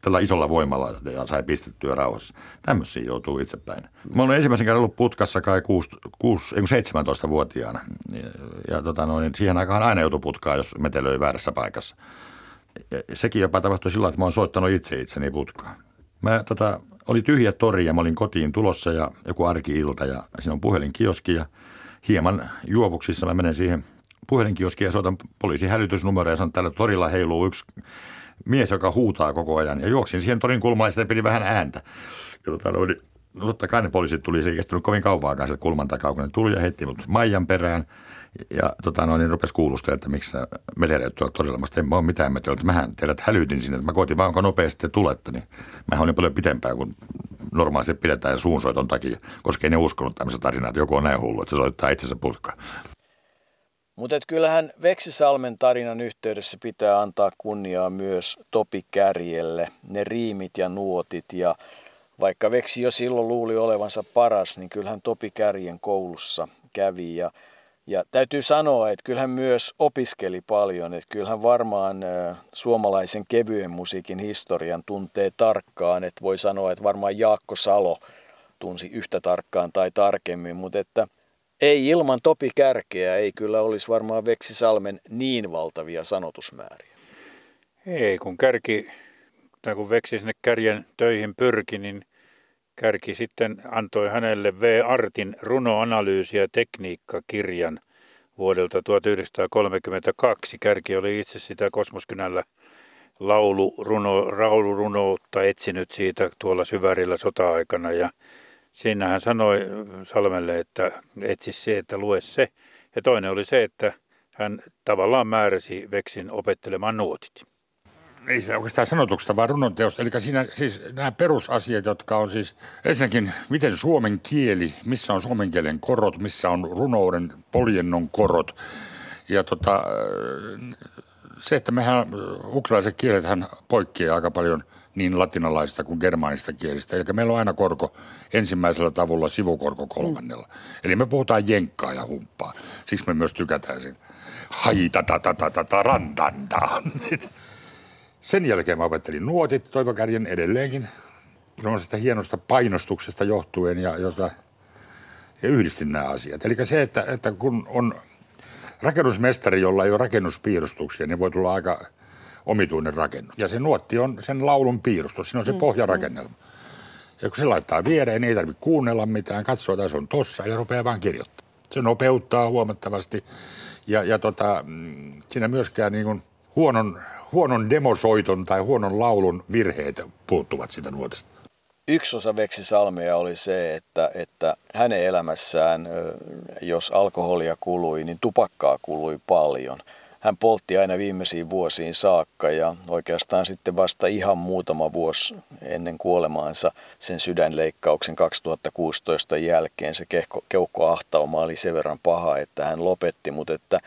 tällä isolla voimalla ja sai pistettyä rauhassa. Tämmöisiä joutuu itsepäin. Mä olen ensimmäisen kerran ollut putkassa kai 6, 6, 17-vuotiaana. Ja, ja tota noin, siihen aikaan aina joutui putkaan, jos metelöi väärässä paikassa. Ja sekin jopa tapahtui sillä, että mä oon soittanut itse itseni putkaan. Mä tota, oli tyhjä tori ja mä olin kotiin tulossa ja joku arki-ilta ja siinä on puhelinkioski ja hieman juovuksissa mä menen siihen puhelinkioskiin ja soitan poliisin hälytysnumero ja sanon, että tällä torilla heiluu yksi mies, joka huutaa koko ajan. Ja juoksin siihen torin kulmaan ja sitten pidi vähän ääntä. Ja tota, no, no, totta kai ne poliisit tuli, se ei kestänyt kovin kauan kanssa kulman takaa, kun ne tuli ja heitti mut Maijan perään. Ja tota, no, niin rupesi kuulustella, että miksi sä tuolla torilla. Mä en mä ole mitään metelöitä. Mähän teidät hälytin sinne, että mä koitin vaan, nopeasti te tulette. Niin mähän olin paljon pitempään kuin normaalisti pidetään suunsoiton takia, koska ei ne uskonut tämmöistä tarinaa, että joku on näin hullu, että se soittaa itsensä putkaan. Mutta kyllähän Veksisalmen tarinan yhteydessä pitää antaa kunniaa myös Topi Kärjelle, ne riimit ja nuotit ja vaikka Veksi jo silloin luuli olevansa paras, niin kyllähän Topi Kärjen koulussa kävi ja ja täytyy sanoa, että kyllähän myös opiskeli paljon, että kyllähän varmaan suomalaisen kevyen musiikin historian tuntee tarkkaan, että voi sanoa, että varmaan Jaakko Salo tunsi yhtä tarkkaan tai tarkemmin, mutta että ei ilman Topi Kärkeä ei kyllä olisi varmaan Veksisalmen niin valtavia sanotusmääriä. Ei, kun Kärki, tai kun Veksi sinne Kärjen töihin pyrki, niin Kärki sitten antoi hänelle V. Artin runoanalyysi- ja tekniikkakirjan vuodelta 1932. Kärki oli itse sitä Kosmoskynällä lauluruno, laulurunoutta etsinyt siitä tuolla syvärillä sota-aikana ja siinä hän sanoi Salmelle, että etsi se, että lue se. Ja toinen oli se, että hän tavallaan määräsi Veksin opettelemaan nuotit ei se oikeastaan sanotuksesta, vaan runon teosta. Eli siinä siis nämä perusasiat, jotka on siis ensinnäkin, miten suomen kieli, missä on suomen kielen korot, missä on runouden poljennon korot. Ja tota, se, että mehän ukrainalaiset kielethän poikkeaa aika paljon niin latinalaisista kuin germaanista kielistä. Eli meillä on aina korko ensimmäisellä tavulla, sivukorko kolmannella. Mm. Eli me puhutaan jenkkaa ja humppaa. Siksi me myös tykätään siitä. Haita Sen jälkeen mä opettelin nuotit Toivo Kärjen edelleenkin sitä hienosta painostuksesta johtuen ja, jota, ja yhdistin nämä asiat. Eli se, että, että kun on rakennusmestari, jolla ei ole rakennuspiirustuksia, niin voi tulla aika omituinen rakennus. Ja se nuotti on sen laulun piirustus, siinä on se mm, pohjarakennelma. Ja kun se laittaa viereen, niin ei tarvitse kuunnella mitään, katsoa, että se on tossa ja rupeaa vaan kirjoittamaan. Se nopeuttaa huomattavasti ja, ja tota, mm, siinä myöskään niin kuin huonon huonon demosoiton tai huonon laulun virheet puuttuvat siitä nuotista. Yksi osa Veksi Salmea oli se, että, että hänen elämässään, jos alkoholia kului, niin tupakkaa kului paljon. Hän poltti aina viimeisiin vuosiin saakka ja oikeastaan sitten vasta ihan muutama vuosi ennen kuolemaansa sen sydänleikkauksen 2016 jälkeen se keuhkoahtauma oli sen verran paha, että hän lopetti, mutta että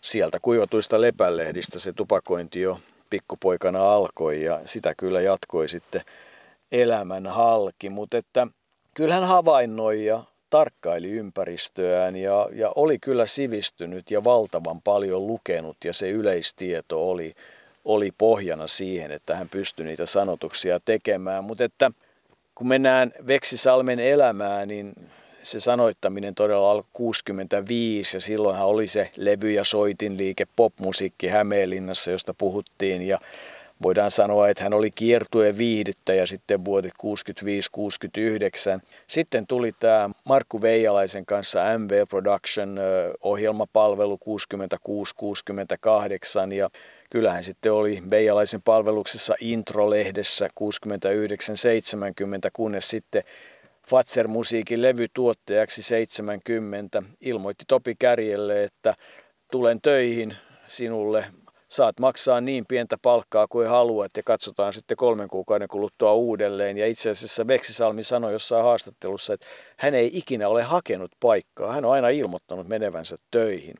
sieltä kuivatuista lepänlehdistä se tupakointi jo pikkupoikana alkoi ja sitä kyllä jatkoi sitten elämän halki. Mutta että kyllähän havainnoi ja tarkkaili ympäristöään ja, ja oli kyllä sivistynyt ja valtavan paljon lukenut ja se yleistieto oli, oli pohjana siihen, että hän pystyi niitä sanotuksia tekemään. Mutta että kun mennään Veksisalmen elämään, niin se sanoittaminen todella alkoi 65 ja silloinhan oli se levy- ja soitinliike popmusiikki Hämeenlinnassa, josta puhuttiin ja voidaan sanoa, että hän oli kiertueen viihdyttäjä sitten vuodet 65-69. Sitten tuli tämä Markku Veijalaisen kanssa MV Production ohjelmapalvelu 66-68 ja kyllähän sitten oli Veijalaisen palveluksessa Intro-lehdessä 69-70, kunnes sitten Fatser Musiikin levytuottajaksi 70 ilmoitti Topi Kärjelle, että tulen töihin sinulle saat maksaa niin pientä palkkaa kuin haluat ja katsotaan sitten kolmen kuukauden kuluttua uudelleen. Ja itse asiassa Veksisalmi sanoi jossain haastattelussa, että hän ei ikinä ole hakenut paikkaa. Hän on aina ilmoittanut menevänsä töihin.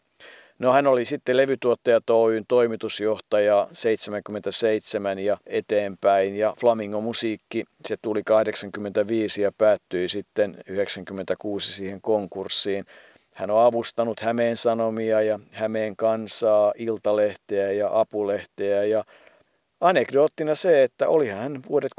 No hän oli sitten levytuottaja Oyn toimitusjohtaja 77 ja eteenpäin. Ja Flamingo Musiikki, se tuli 85 ja päättyi sitten 96 siihen konkurssiin. Hän on avustanut Hämeen Sanomia ja Hämeen kansaa, Iltalehteä ja Apulehteä. Ja Anekdoottina se, että oli hän vuodet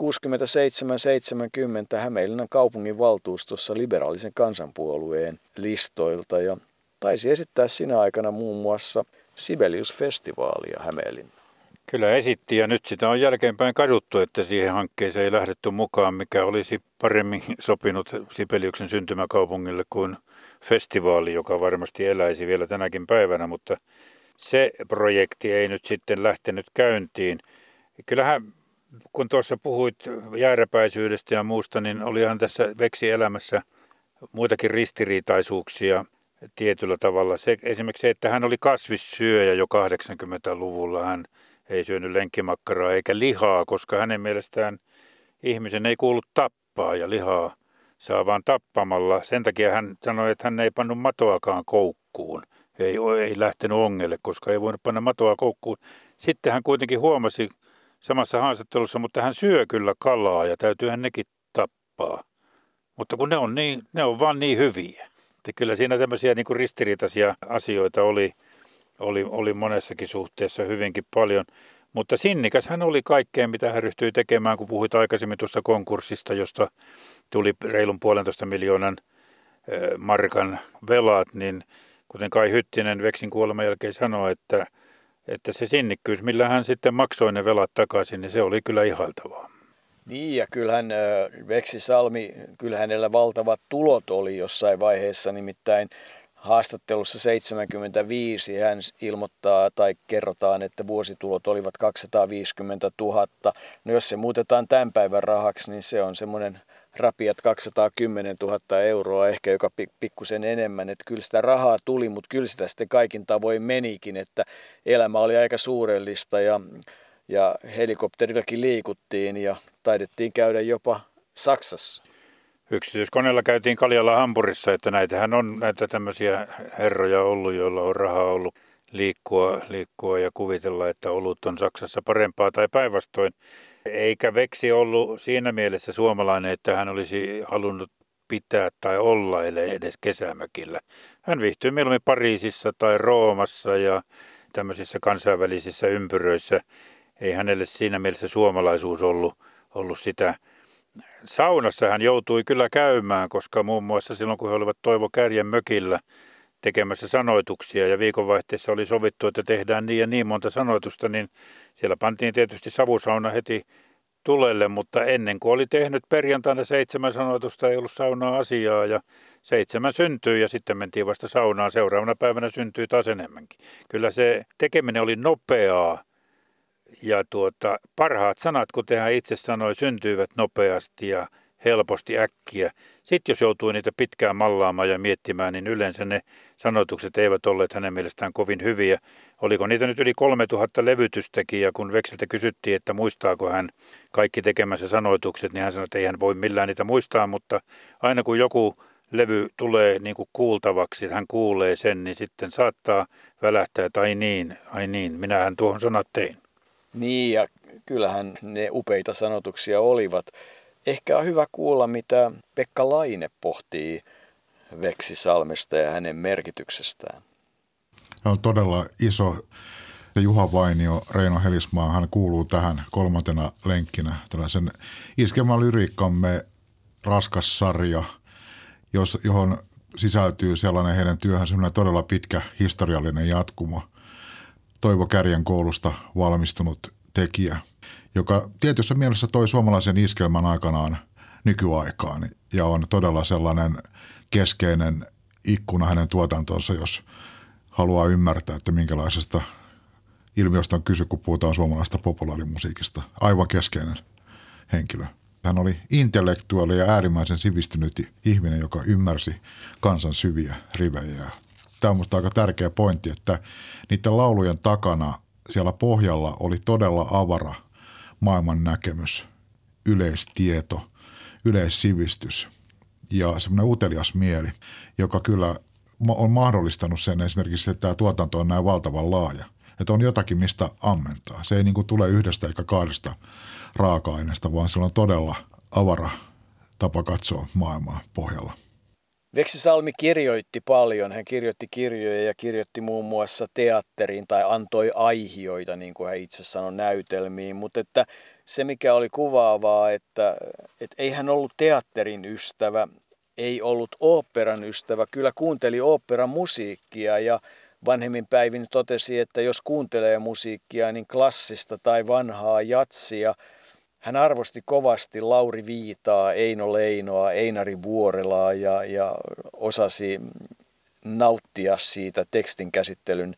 67-70 Hämeenlinnan kaupungin valtuustossa liberaalisen kansanpuolueen listoilta. Ja taisi esittää sinä aikana muun muassa Sibelius-festivaalia Hämeenlinnan. Kyllä esitti ja nyt sitä on jälkeenpäin kaduttu, että siihen hankkeeseen ei lähdetty mukaan, mikä olisi paremmin sopinut Sibeliuksen syntymäkaupungille kuin festivaali, joka varmasti eläisi vielä tänäkin päivänä, mutta se projekti ei nyt sitten lähtenyt käyntiin. Kyllähän kun tuossa puhuit jääräpäisyydestä ja muusta, niin olihan tässä veksi-elämässä muitakin ristiriitaisuuksia tietyllä tavalla. Se, esimerkiksi se, että hän oli kasvissyöjä jo 80-luvulla. Hän ei syönyt lenkkimakkaraa eikä lihaa, koska hänen mielestään ihmisen ei kuulu tappaa ja lihaa saa vaan tappamalla. Sen takia hän sanoi, että hän ei pannut matoakaan koukkuun. Ei, ei lähtenyt ongelle, koska ei voinut panna matoa koukkuun. Sitten hän kuitenkin huomasi samassa haastattelussa, mutta hän syö kyllä kalaa ja täytyyhän nekin tappaa. Mutta kun ne on, niin, ne on vaan niin hyviä. Että kyllä siinä tämmöisiä niin kuin ristiriitaisia asioita oli, oli, oli monessakin suhteessa hyvinkin paljon. Mutta sinnikäs hän oli kaikkeen, mitä hän ryhtyi tekemään, kun puhuit aikaisemmin tuosta konkurssista, josta tuli reilun puolentoista miljoonan markan velat, niin kuten Kai Hyttinen Veksin kuoleman jälkeen sanoi, että, että se sinnikkyys, millä hän sitten maksoi ne velat takaisin, niin se oli kyllä ihailtavaa. Niin ja kyllähän Veksi Salmi, kyllä hänellä valtavat tulot oli jossain vaiheessa, nimittäin haastattelussa 75 hän ilmoittaa tai kerrotaan, että vuositulot olivat 250 000. No jos se muutetaan tämän päivän rahaksi, niin se on semmoinen rapiat 210 000 euroa, ehkä joka pikkusen enemmän. Että kyllä sitä rahaa tuli, mutta kyllä sitä sitten kaikin tavoin menikin, että elämä oli aika suurellista ja, ja helikopterillakin liikuttiin ja taidettiin käydä jopa Saksassa. Yksityiskoneella käytiin Kaljalla Hampurissa, että näitähän on näitä tämmöisiä herroja ollut, joilla on rahaa ollut liikkua, liikkua ja kuvitella, että olut on Saksassa parempaa tai päinvastoin. Eikä Veksi ollut siinä mielessä suomalainen, että hän olisi halunnut pitää tai olla edes kesämökillä. Hän viihtyi mieluummin Pariisissa tai Roomassa ja tämmöisissä kansainvälisissä ympyröissä. Ei hänelle siinä mielessä suomalaisuus ollut, ollut sitä saunassa hän joutui kyllä käymään, koska muun muassa silloin kun he olivat Toivo Kärjen mökillä tekemässä sanoituksia ja viikonvaihteessa oli sovittu, että tehdään niin ja niin monta sanoitusta, niin siellä pantiin tietysti savusauna heti tulelle, mutta ennen kuin oli tehnyt perjantaina seitsemän sanoitusta, ei ollut saunaa asiaa ja seitsemän syntyi ja sitten mentiin vasta saunaan. Seuraavana päivänä syntyi taas enemmänkin. Kyllä se tekeminen oli nopeaa ja tuota, parhaat sanat, kuten hän itse sanoi, syntyivät nopeasti ja helposti äkkiä. Sitten jos joutui niitä pitkään mallaamaan ja miettimään, niin yleensä ne sanotukset eivät olleet hänen mielestään kovin hyviä. Oliko niitä nyt yli 3000 levytystäkin ja kun Vekseltä kysyttiin, että muistaako hän kaikki tekemänsä sanoitukset, niin hän sanoi, että ei hän voi millään niitä muistaa, mutta aina kun joku levy tulee niin kuin kuultavaksi, hän kuulee sen, niin sitten saattaa välähtää, että ai niin, ai niin, minähän tuohon sanat tein. Niin, ja kyllähän ne upeita sanotuksia olivat. Ehkä on hyvä kuulla, mitä Pekka Laine pohtii Veksisalmesta ja hänen merkityksestään. Hän on todella iso. Juha Vainio, Reino Helismaa, hän kuuluu tähän kolmantena lenkkinä tällaisen iskelmälyriikkamme raskas sarja, johon sisältyy sellainen heidän työhön sellainen todella pitkä historiallinen jatkumo. Toivo Kärjen koulusta valmistunut tekijä, joka tietyssä mielessä toi suomalaisen iskelmän aikanaan nykyaikaan ja on todella sellainen keskeinen ikkuna hänen tuotantonsa, jos haluaa ymmärtää, että minkälaisesta ilmiöstä on kysy, kun puhutaan suomalaista populaarimusiikista. Aivan keskeinen henkilö. Hän oli intellektuaali ja äärimmäisen sivistynyt ihminen, joka ymmärsi kansan syviä rivejä. Tämä on minusta aika tärkeä pointti, että niiden laulujen takana siellä pohjalla oli todella avara maailman näkemys, yleistieto, yleissivistys ja semmoinen utelias mieli, joka kyllä on mahdollistanut sen esimerkiksi, että tämä tuotanto on näin valtavan laaja. Että on jotakin, mistä ammentaa. Se ei niin kuin tule yhdestä eikä kahdesta raaka-aineesta, vaan sillä on todella avara tapa katsoa maailmaa pohjalla. Veksisalmi kirjoitti paljon. Hän kirjoitti kirjoja ja kirjoitti muun muassa teatteriin tai antoi aihioita, niin kuin hän itse sanoi, näytelmiin. Mutta että se, mikä oli kuvaavaa, että, että ei hän ollut teatterin ystävä, ei ollut oopperan ystävä. Kyllä kuunteli oopperan musiikkia ja vanhemmin päivin totesi, että jos kuuntelee musiikkia, niin klassista tai vanhaa jatsia – hän arvosti kovasti Lauri Viitaa, Eino Leinoa, Einari Vuorelaa ja, ja osasi nauttia siitä tekstin käsittelyn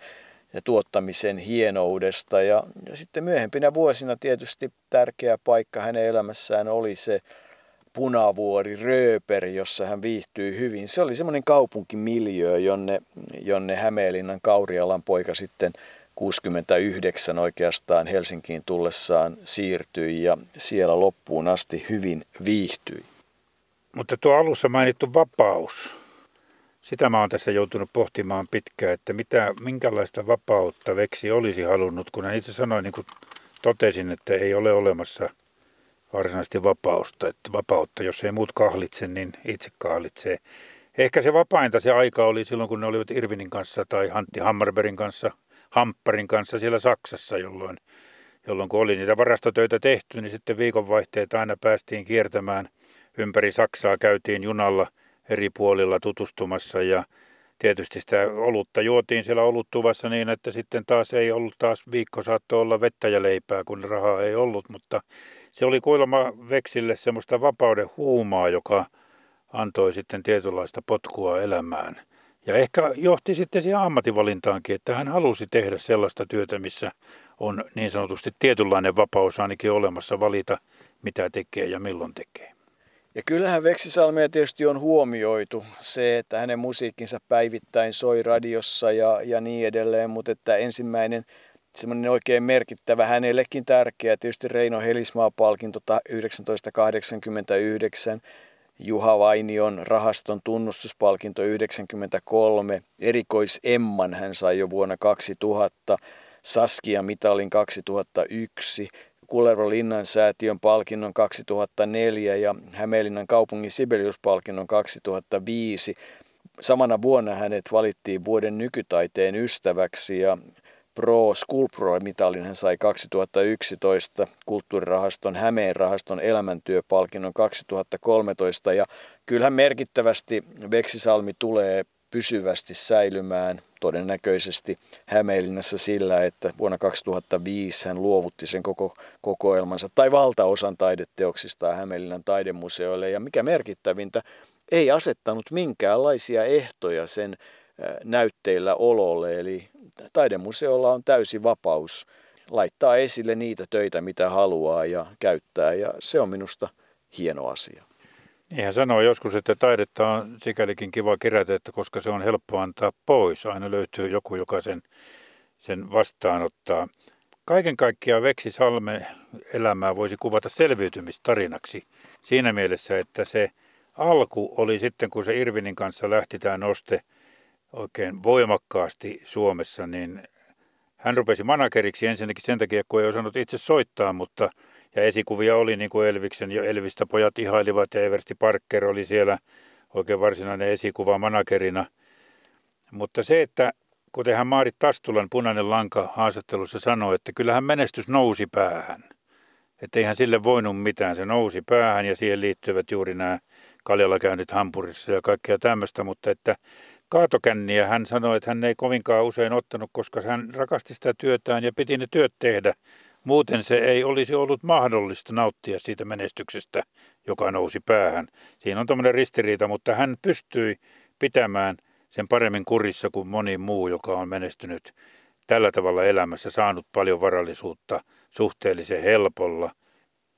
ja tuottamisen hienoudesta. Ja, ja sitten myöhempinä vuosina tietysti tärkeä paikka hänen elämässään oli se Punavuori, Rööperi, jossa hän viihtyi hyvin. Se oli semmoinen kaupunkimiljö, jonne, jonne Hämeenlinnan Kaurialan poika sitten – 69 oikeastaan Helsinkiin tullessaan siirtyi ja siellä loppuun asti hyvin viihtyi. Mutta tuo alussa mainittu vapaus, sitä mä oon tässä joutunut pohtimaan pitkään, että mitä, minkälaista vapautta Veksi olisi halunnut, kun hän itse sanoi, niin kuin totesin, että ei ole olemassa varsinaisesti vapausta, että vapautta, jos ei muut kahlitse, niin itse kahlitsee. Ehkä se vapainta se aika oli silloin, kun ne olivat Irvinin kanssa tai Antti Hammarbergin kanssa – Hampparin kanssa siellä Saksassa, jolloin, jolloin kun oli niitä varastotöitä tehty, niin sitten viikonvaihteet aina päästiin kiertämään ympäri Saksaa, käytiin junalla eri puolilla tutustumassa ja tietysti sitä olutta juotiin siellä oluttuvassa niin, että sitten taas ei ollut taas viikko saattoi olla vettä ja leipää, kun rahaa ei ollut, mutta se oli kuulemma Veksille semmoista vapauden huumaa, joka antoi sitten tietynlaista potkua elämään. Ja ehkä johti sitten siihen ammatinvalintaankin, että hän halusi tehdä sellaista työtä, missä on niin sanotusti tietynlainen vapaus ainakin olemassa valita, mitä tekee ja milloin tekee. Ja kyllähän Veksisalmea tietysti on huomioitu se, että hänen musiikkinsa päivittäin soi radiossa ja, ja niin edelleen, mutta että ensimmäinen semmoinen oikein merkittävä, hänellekin tärkeä, tietysti Reino Helismaa-palkinto 1989, Juha Vainion rahaston tunnustuspalkinto 93, erikois Emman hän sai jo vuonna 2000, Saskia mitalin 2001, Kullervo Linnan säätiön palkinnon 2004 ja Hämeenlinnan kaupungin Sibelius-palkinnon 2005. Samana vuonna hänet valittiin vuoden nykytaiteen ystäväksi ja Pro Sculpro-mitalin hän sai 2011 kulttuurirahaston Hämeen rahaston elämäntyöpalkinnon 2013 ja kyllähän merkittävästi Veksisalmi tulee pysyvästi säilymään todennäköisesti Hämeenlinnassa sillä, että vuonna 2005 hän luovutti sen koko kokoelmansa tai valtaosan taideteoksista Hämeenlinnan taidemuseoille. Ja mikä merkittävintä, ei asettanut minkäänlaisia ehtoja sen näytteillä ololle, eli taidemuseolla on täysi vapaus laittaa esille niitä töitä, mitä haluaa ja käyttää, ja se on minusta hieno asia. Niin hän sanoo joskus, että taidetta on sikälikin kiva kerätä, että koska se on helppo antaa pois. Aina löytyy joku, joka sen, sen vastaanottaa. Kaiken kaikkiaan Veksi Salme elämää voisi kuvata selviytymistarinaksi siinä mielessä, että se alku oli sitten, kun se Irvinin kanssa lähti tämä noste – oikein voimakkaasti Suomessa, niin hän rupesi manageriksi ensinnäkin sen takia, kun ei osannut itse soittaa, mutta ja esikuvia oli niin kuin Elviksen ja Elvistä pojat ihailivat ja Eversti Parker oli siellä oikein varsinainen esikuva managerina. Mutta se, että kuten hän Maarit Tastulan punainen lanka haastattelussa sanoi, että kyllähän menestys nousi päähän. Että eihän sille voinut mitään, se nousi päähän ja siihen liittyvät juuri nämä Kaljalla käynyt Hampurissa ja kaikkea tämmöistä, mutta että kaatokänniä hän sanoi, että hän ei kovinkaan usein ottanut, koska hän rakasti sitä työtään ja piti ne työt tehdä. Muuten se ei olisi ollut mahdollista nauttia siitä menestyksestä, joka nousi päähän. Siinä on tämmöinen ristiriita, mutta hän pystyi pitämään sen paremmin kurissa kuin moni muu, joka on menestynyt tällä tavalla elämässä, saanut paljon varallisuutta suhteellisen helpolla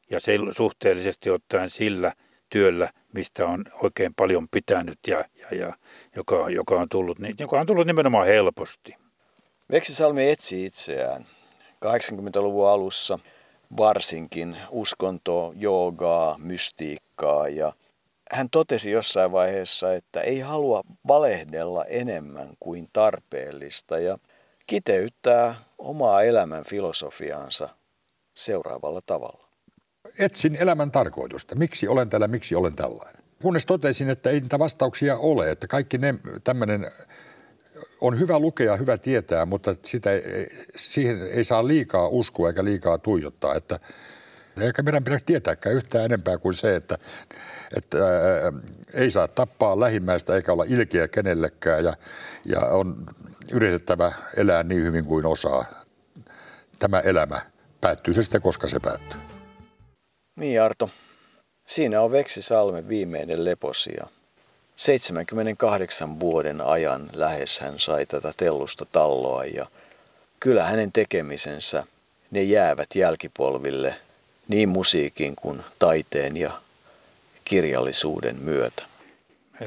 ja suhteellisesti ottaen sillä työllä, mistä on oikein paljon pitänyt ja, ja, ja joka, joka, on tullut, joka on tullut nimenomaan helposti. Veksisalmi etsi itseään 80-luvun alussa varsinkin uskontoa, joogaa, mystiikkaa ja hän totesi jossain vaiheessa, että ei halua valehdella enemmän kuin tarpeellista ja kiteyttää omaa elämän filosofiaansa seuraavalla tavalla. Etsin elämän tarkoitusta. Miksi olen täällä, miksi olen tällainen? Kunnes totesin, että ei niitä vastauksia ole, että kaikki ne tämmöinen on hyvä lukea, hyvä tietää, mutta sitä, siihen ei saa liikaa uskoa eikä liikaa tuijottaa. Että, eikä meidän pidä tietääkään yhtään enempää kuin se, että, että ää, ei saa tappaa lähimmäistä eikä olla ilkeä kenellekään ja, ja on yritettävä elää niin hyvin kuin osaa. Tämä elämä päättyy se sitten, koska se päättyy. Niin Arto, siinä on Veksi Salmen viimeinen leposia. 78 vuoden ajan lähes hän sai tätä tellusta talloa ja kyllä hänen tekemisensä, ne jäävät jälkipolville niin musiikin kuin taiteen ja kirjallisuuden myötä.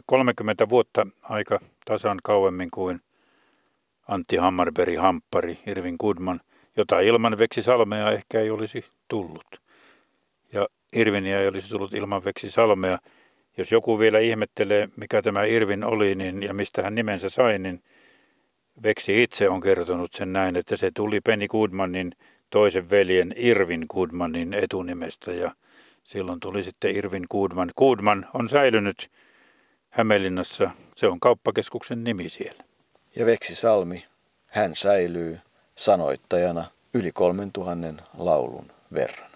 30 vuotta aika tasan kauemmin kuin Antti Hammarberg Hamppari, Irvin Goodman, jota ilman Veksi Salmea ehkä ei olisi tullut. Ja Irviniä ei olisi tullut ilman Veksi Salmea – jos joku vielä ihmettelee, mikä tämä Irvin oli niin, ja mistä hän nimensä sai, niin Veksi itse on kertonut sen näin, että se tuli Penny Goodmanin toisen veljen Irvin Goodmanin etunimestä ja silloin tuli sitten Irvin Goodman. Goodman on säilynyt Hämeenlinnassa, se on kauppakeskuksen nimi siellä. Ja Veksi Salmi, hän säilyy sanoittajana yli 3000 laulun verran.